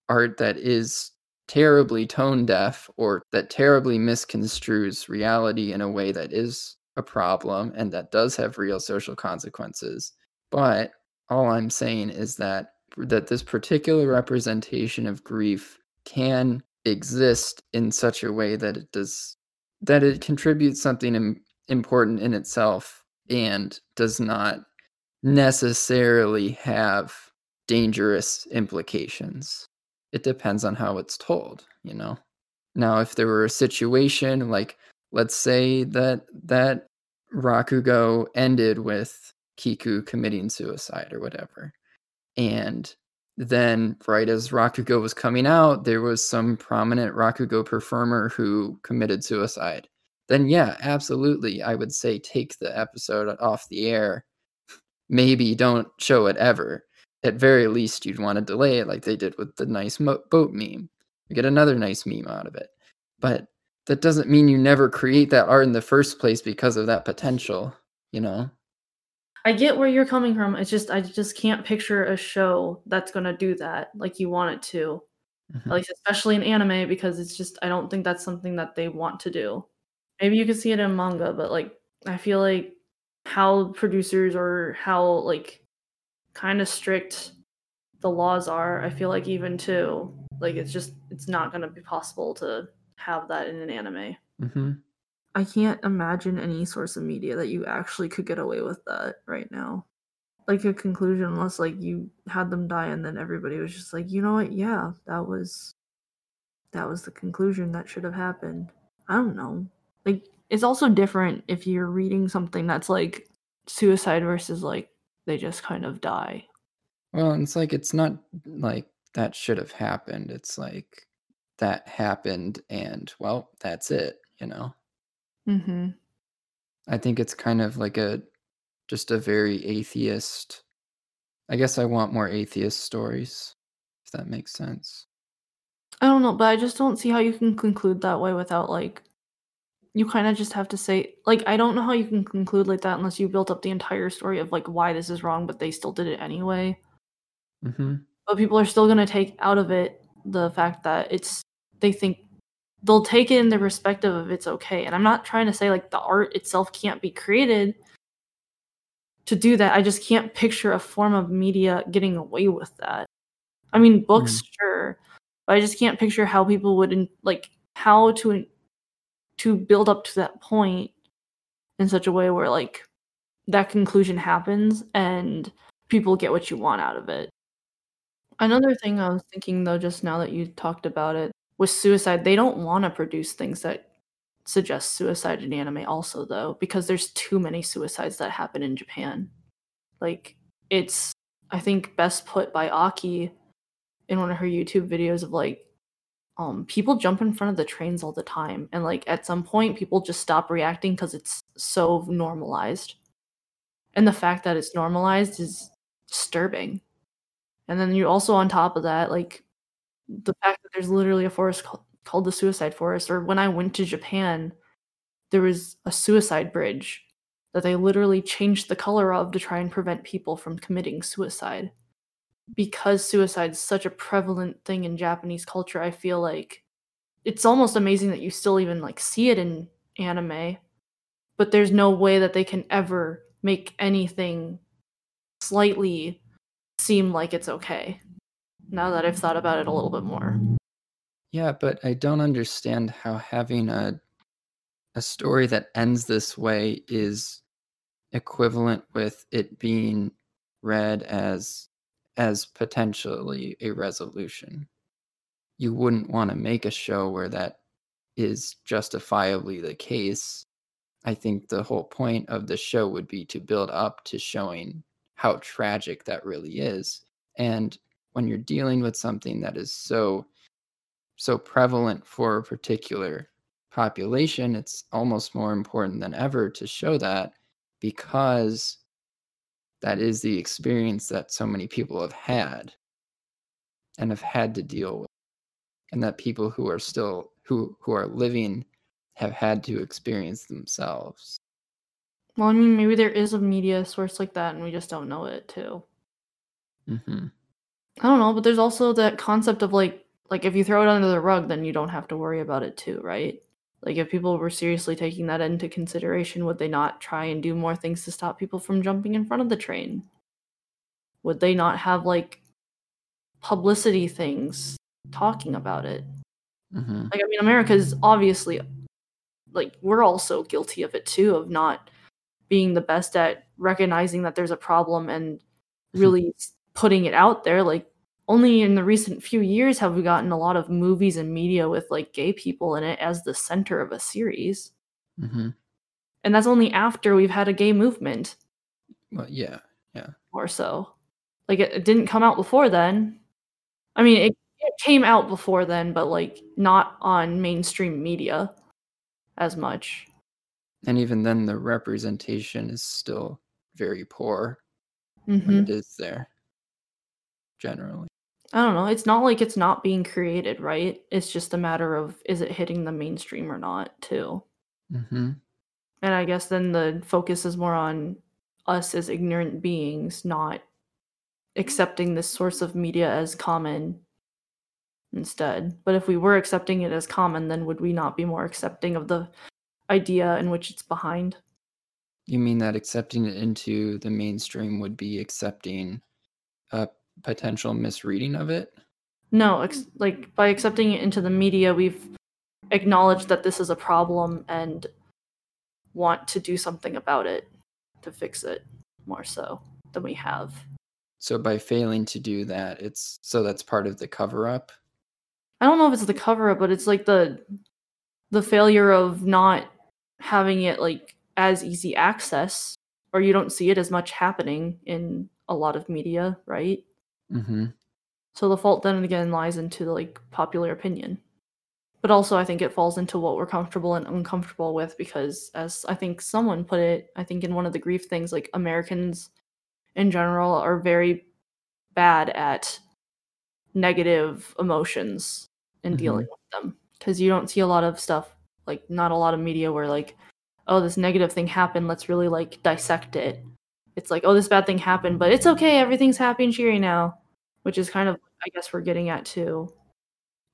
art that is terribly tone deaf or that terribly misconstrues reality in a way that is a problem and that does have real social consequences. But all I'm saying is that that this particular representation of grief can exist in such a way that it does that it contributes something Im- important in itself and does not necessarily have dangerous implications. It depends on how it's told, you know. Now if there were a situation like let's say that that Rakugo ended with Kiku committing suicide or whatever. And then right as Rakugo was coming out, there was some prominent Rakugo performer who committed suicide. Then yeah, absolutely, I would say take the episode off the air. Maybe don't show it ever. At very least, you'd want to delay it like they did with the nice mo- boat meme. You get another nice meme out of it. But that doesn't mean you never create that art in the first place because of that potential, you know? I get where you're coming from. It's just I just can't picture a show that's gonna do that like you want it to. Mhm. At least especially in anime because it's just I don't think that's something that they want to do. Maybe you can see it in manga, but like I feel like how producers or how like kind of strict the laws are, I feel like even too, like it's just it's not gonna be possible to have that in an anime. Mhm. I can't imagine any source of media that you actually could get away with that right now. Like a conclusion, unless like you had them die and then everybody was just like, you know what? Yeah, that was that was the conclusion that should have happened. I don't know. Like it's also different if you're reading something that's like suicide versus like they just kind of die. Well, it's like it's not like that should have happened. It's like that happened and well, that's it, you know. Mm-hmm. I think it's kind of like a just a very atheist. I guess I want more atheist stories, if that makes sense. I don't know, but I just don't see how you can conclude that way without like you kind of just have to say like I don't know how you can conclude like that unless you built up the entire story of like why this is wrong, but they still did it anyway. Mm-hmm. But people are still gonna take out of it the fact that it's they think they'll take it in the perspective of it's okay. And I'm not trying to say like the art itself can't be created to do that. I just can't picture a form of media getting away with that. I mean, books, sure, but I just can't picture how people would in, like how to to build up to that point in such a way where like that conclusion happens and people get what you want out of it. Another thing I was thinking though, just now that you talked about it, with suicide, they don't want to produce things that suggest suicide in anime, also though, because there's too many suicides that happen in Japan. Like, it's, I think, best put by Aki in one of her YouTube videos of like, um, people jump in front of the trains all the time, and like at some point, people just stop reacting because it's so normalized. And the fact that it's normalized is disturbing. And then you also on top of that, like the fact that there's literally a forest called, called the Suicide Forest, or when I went to Japan, there was a suicide bridge that they literally changed the color of to try and prevent people from committing suicide. Because suicide is such a prevalent thing in Japanese culture, I feel like it's almost amazing that you still even like see it in anime, but there's no way that they can ever make anything slightly seem like it's okay now that I've thought about it a little bit more. Yeah, but I don't understand how having a a story that ends this way is equivalent with it being read as as potentially a resolution. You wouldn't want to make a show where that is justifiably the case. I think the whole point of the show would be to build up to showing how tragic that really is. And when you're dealing with something that is so so prevalent for a particular population, it's almost more important than ever to show that because that is the experience that so many people have had and have had to deal with and that people who are still who who are living have had to experience themselves Well, I mean, maybe there is a media source like that and we just don't know it too. hmm I don't know, but there's also that concept of like like if you throw it under the rug, then you don't have to worry about it too, right? Like if people were seriously taking that into consideration, would they not try and do more things to stop people from jumping in front of the train? Would they not have like publicity things talking about it? hmm Like I mean America is obviously like we're also guilty of it too of not being the best at recognizing that there's a problem and (laughs) really putting it out there like only in the recent few years have we gotten a lot of movies and media with like gay people in it as the center of a series. Hmm and that's only after we've had a gay movement. Well yeah yeah. or so. Like it, it didn't come out before then. I mean it, it came out before then but like not on mainstream media as much. And even then the representation is still very poor hmm when it is there generally I don't know. It's not like it's not being created, right? It's just a matter of is it hitting the mainstream or not, too. hmm And I guess then the focus is more on us as ignorant beings, not accepting this source of media as common instead. But if we were accepting it as common, then would we not be more accepting of the idea in which it's behind? You mean that accepting it into the mainstream would be accepting a potential misreading of it? No, ex- like by accepting it into the media, we've acknowledged that this is a problem and want to do something about it to fix it more so than we have. So by failing to do that, it's so that's part of the cover up. I don't know if it's the cover up, but it's like the the failure of not having it like as easy access or you don't see it as much happening in a lot of media, right? Hmm So the fault then again lies into the like popular opinion. But also I think it falls into what we're comfortable and uncomfortable with because as I think someone put it, I think in one of the grief things like Americans in general are very bad at negative emotions and dealing with them. Because you don't see a lot of stuff like not a lot of media where like oh this negative thing happened let's really like dissect it. It's like oh this bad thing happened but it's okay everything's happy and cheery now which is kind of i guess we're getting at too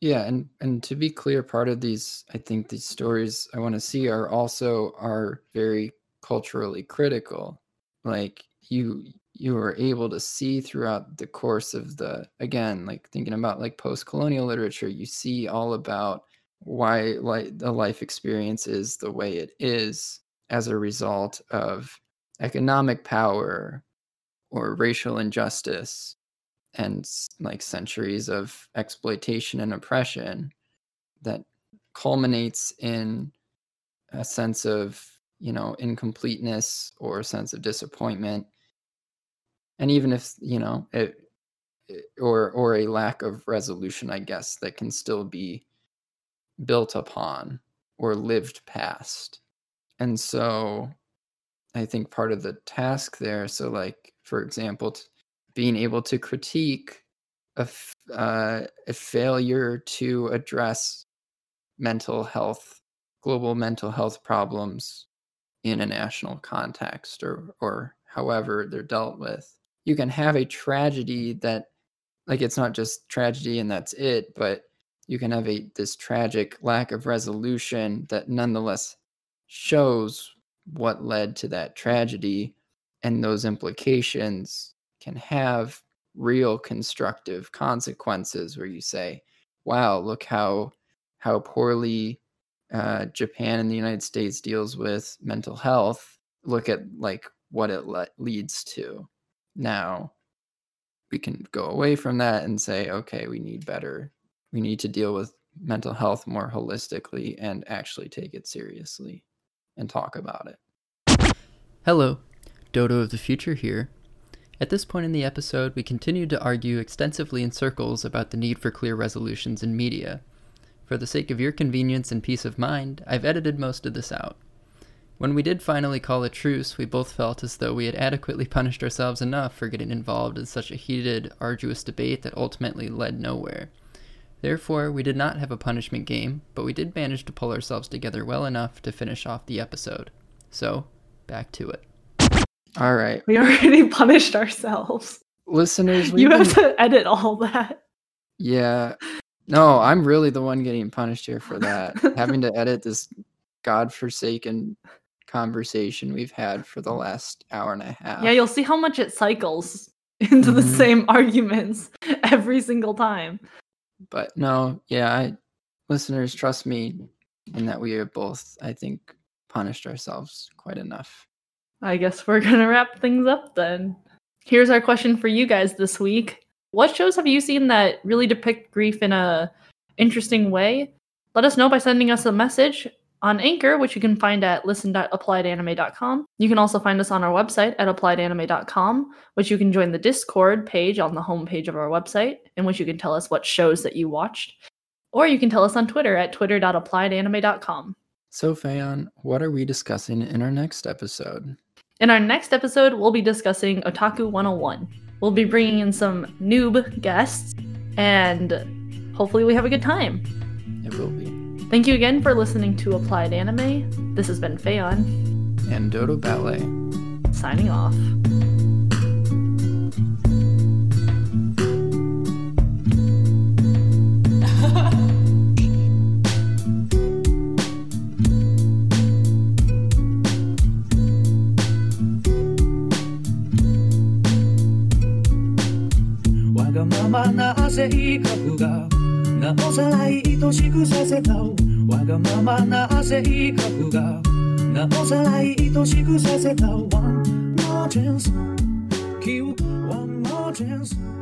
Yeah, and and to be clear, part of these, I think these stories I want to see are also are very culturally critical. Like you you are able to see throughout the course of the again, like thinking about like post-colonial literature, you see all about why like the life experience is the way it is as a result of economic power or racial injustice and like centuries of exploitation and oppression that culminates in a sense of you know incompleteness or a sense of disappointment. And even if you know it or or a lack of resolution i guess that can still be built upon or lived past. And so i think part of the task there so like for example t- being able to critique a, f- uh, a failure to address mental health global mental health problems in a national context or or however they're dealt with. You can have a tragedy that like it's not just tragedy and that's it but you can have a this tragic lack of resolution that nonetheless shows what led to that tragedy and those implications can have real constructive consequences where you say wow look how how poorly uh, japan and the united states deals with mental health. Look at like what it le- leads to. Now we can go away from that and say okay we need better we need to deal with mental health more holistically and actually take it seriously and talk about it. Hello, Dodo of the Future here. At this point in the episode, we continued to argue extensively in circles about the need for clear resolutions in media. For the sake of your convenience and peace of mind, I've edited most of this out. When we did finally call a truce, we both felt as though we had adequately punished ourselves enough for getting involved in such a heated, arduous debate that ultimately led nowhere. Therefore, we did not have a punishment game, but we did manage to pull ourselves together well enough to finish off the episode. So, back to it. All right we already (laughs) punished ourselves listeners you we've have been- to edit all that Yeah. No, I'm really the one getting punished here for that. (laughs) Having to edit this godforsaken conversation we've had for the last hour and a half. yeah you'll see how much it cycles (laughs) into the Mhm. same arguments every single time But no, yeah, I listeners trust me in that we have both, I think, punished ourselves quite enough. I guess we're (laughs) gonna wrap things up then. Here's our question for you guys this week. What shows have you seen that really depict grief in a interesting way? Let us know by sending us a message on Anchor, which you can find at listen.appliedanime.com. You can also find us on our website at appliedanime.com, which you can join the Discord page on the homepage of our website, in which you can tell us what shows that you watched. Or you can tell us on Twitter at twitter.appliedanime.com. So, Fayon, what are we discussing in our next episode? In our next episode, we'll be discussing Otaku 101. We'll be bringing in some noob guests, and hopefully, we have a good time. It will be. Thank you again for listening to Applied Anime. This has been Fayon, And Dodo Ballet. signing off. 性格がなおさら愛しくさせたわがままな性格がなおさら愛しくさせた One more chance. Give one more chance.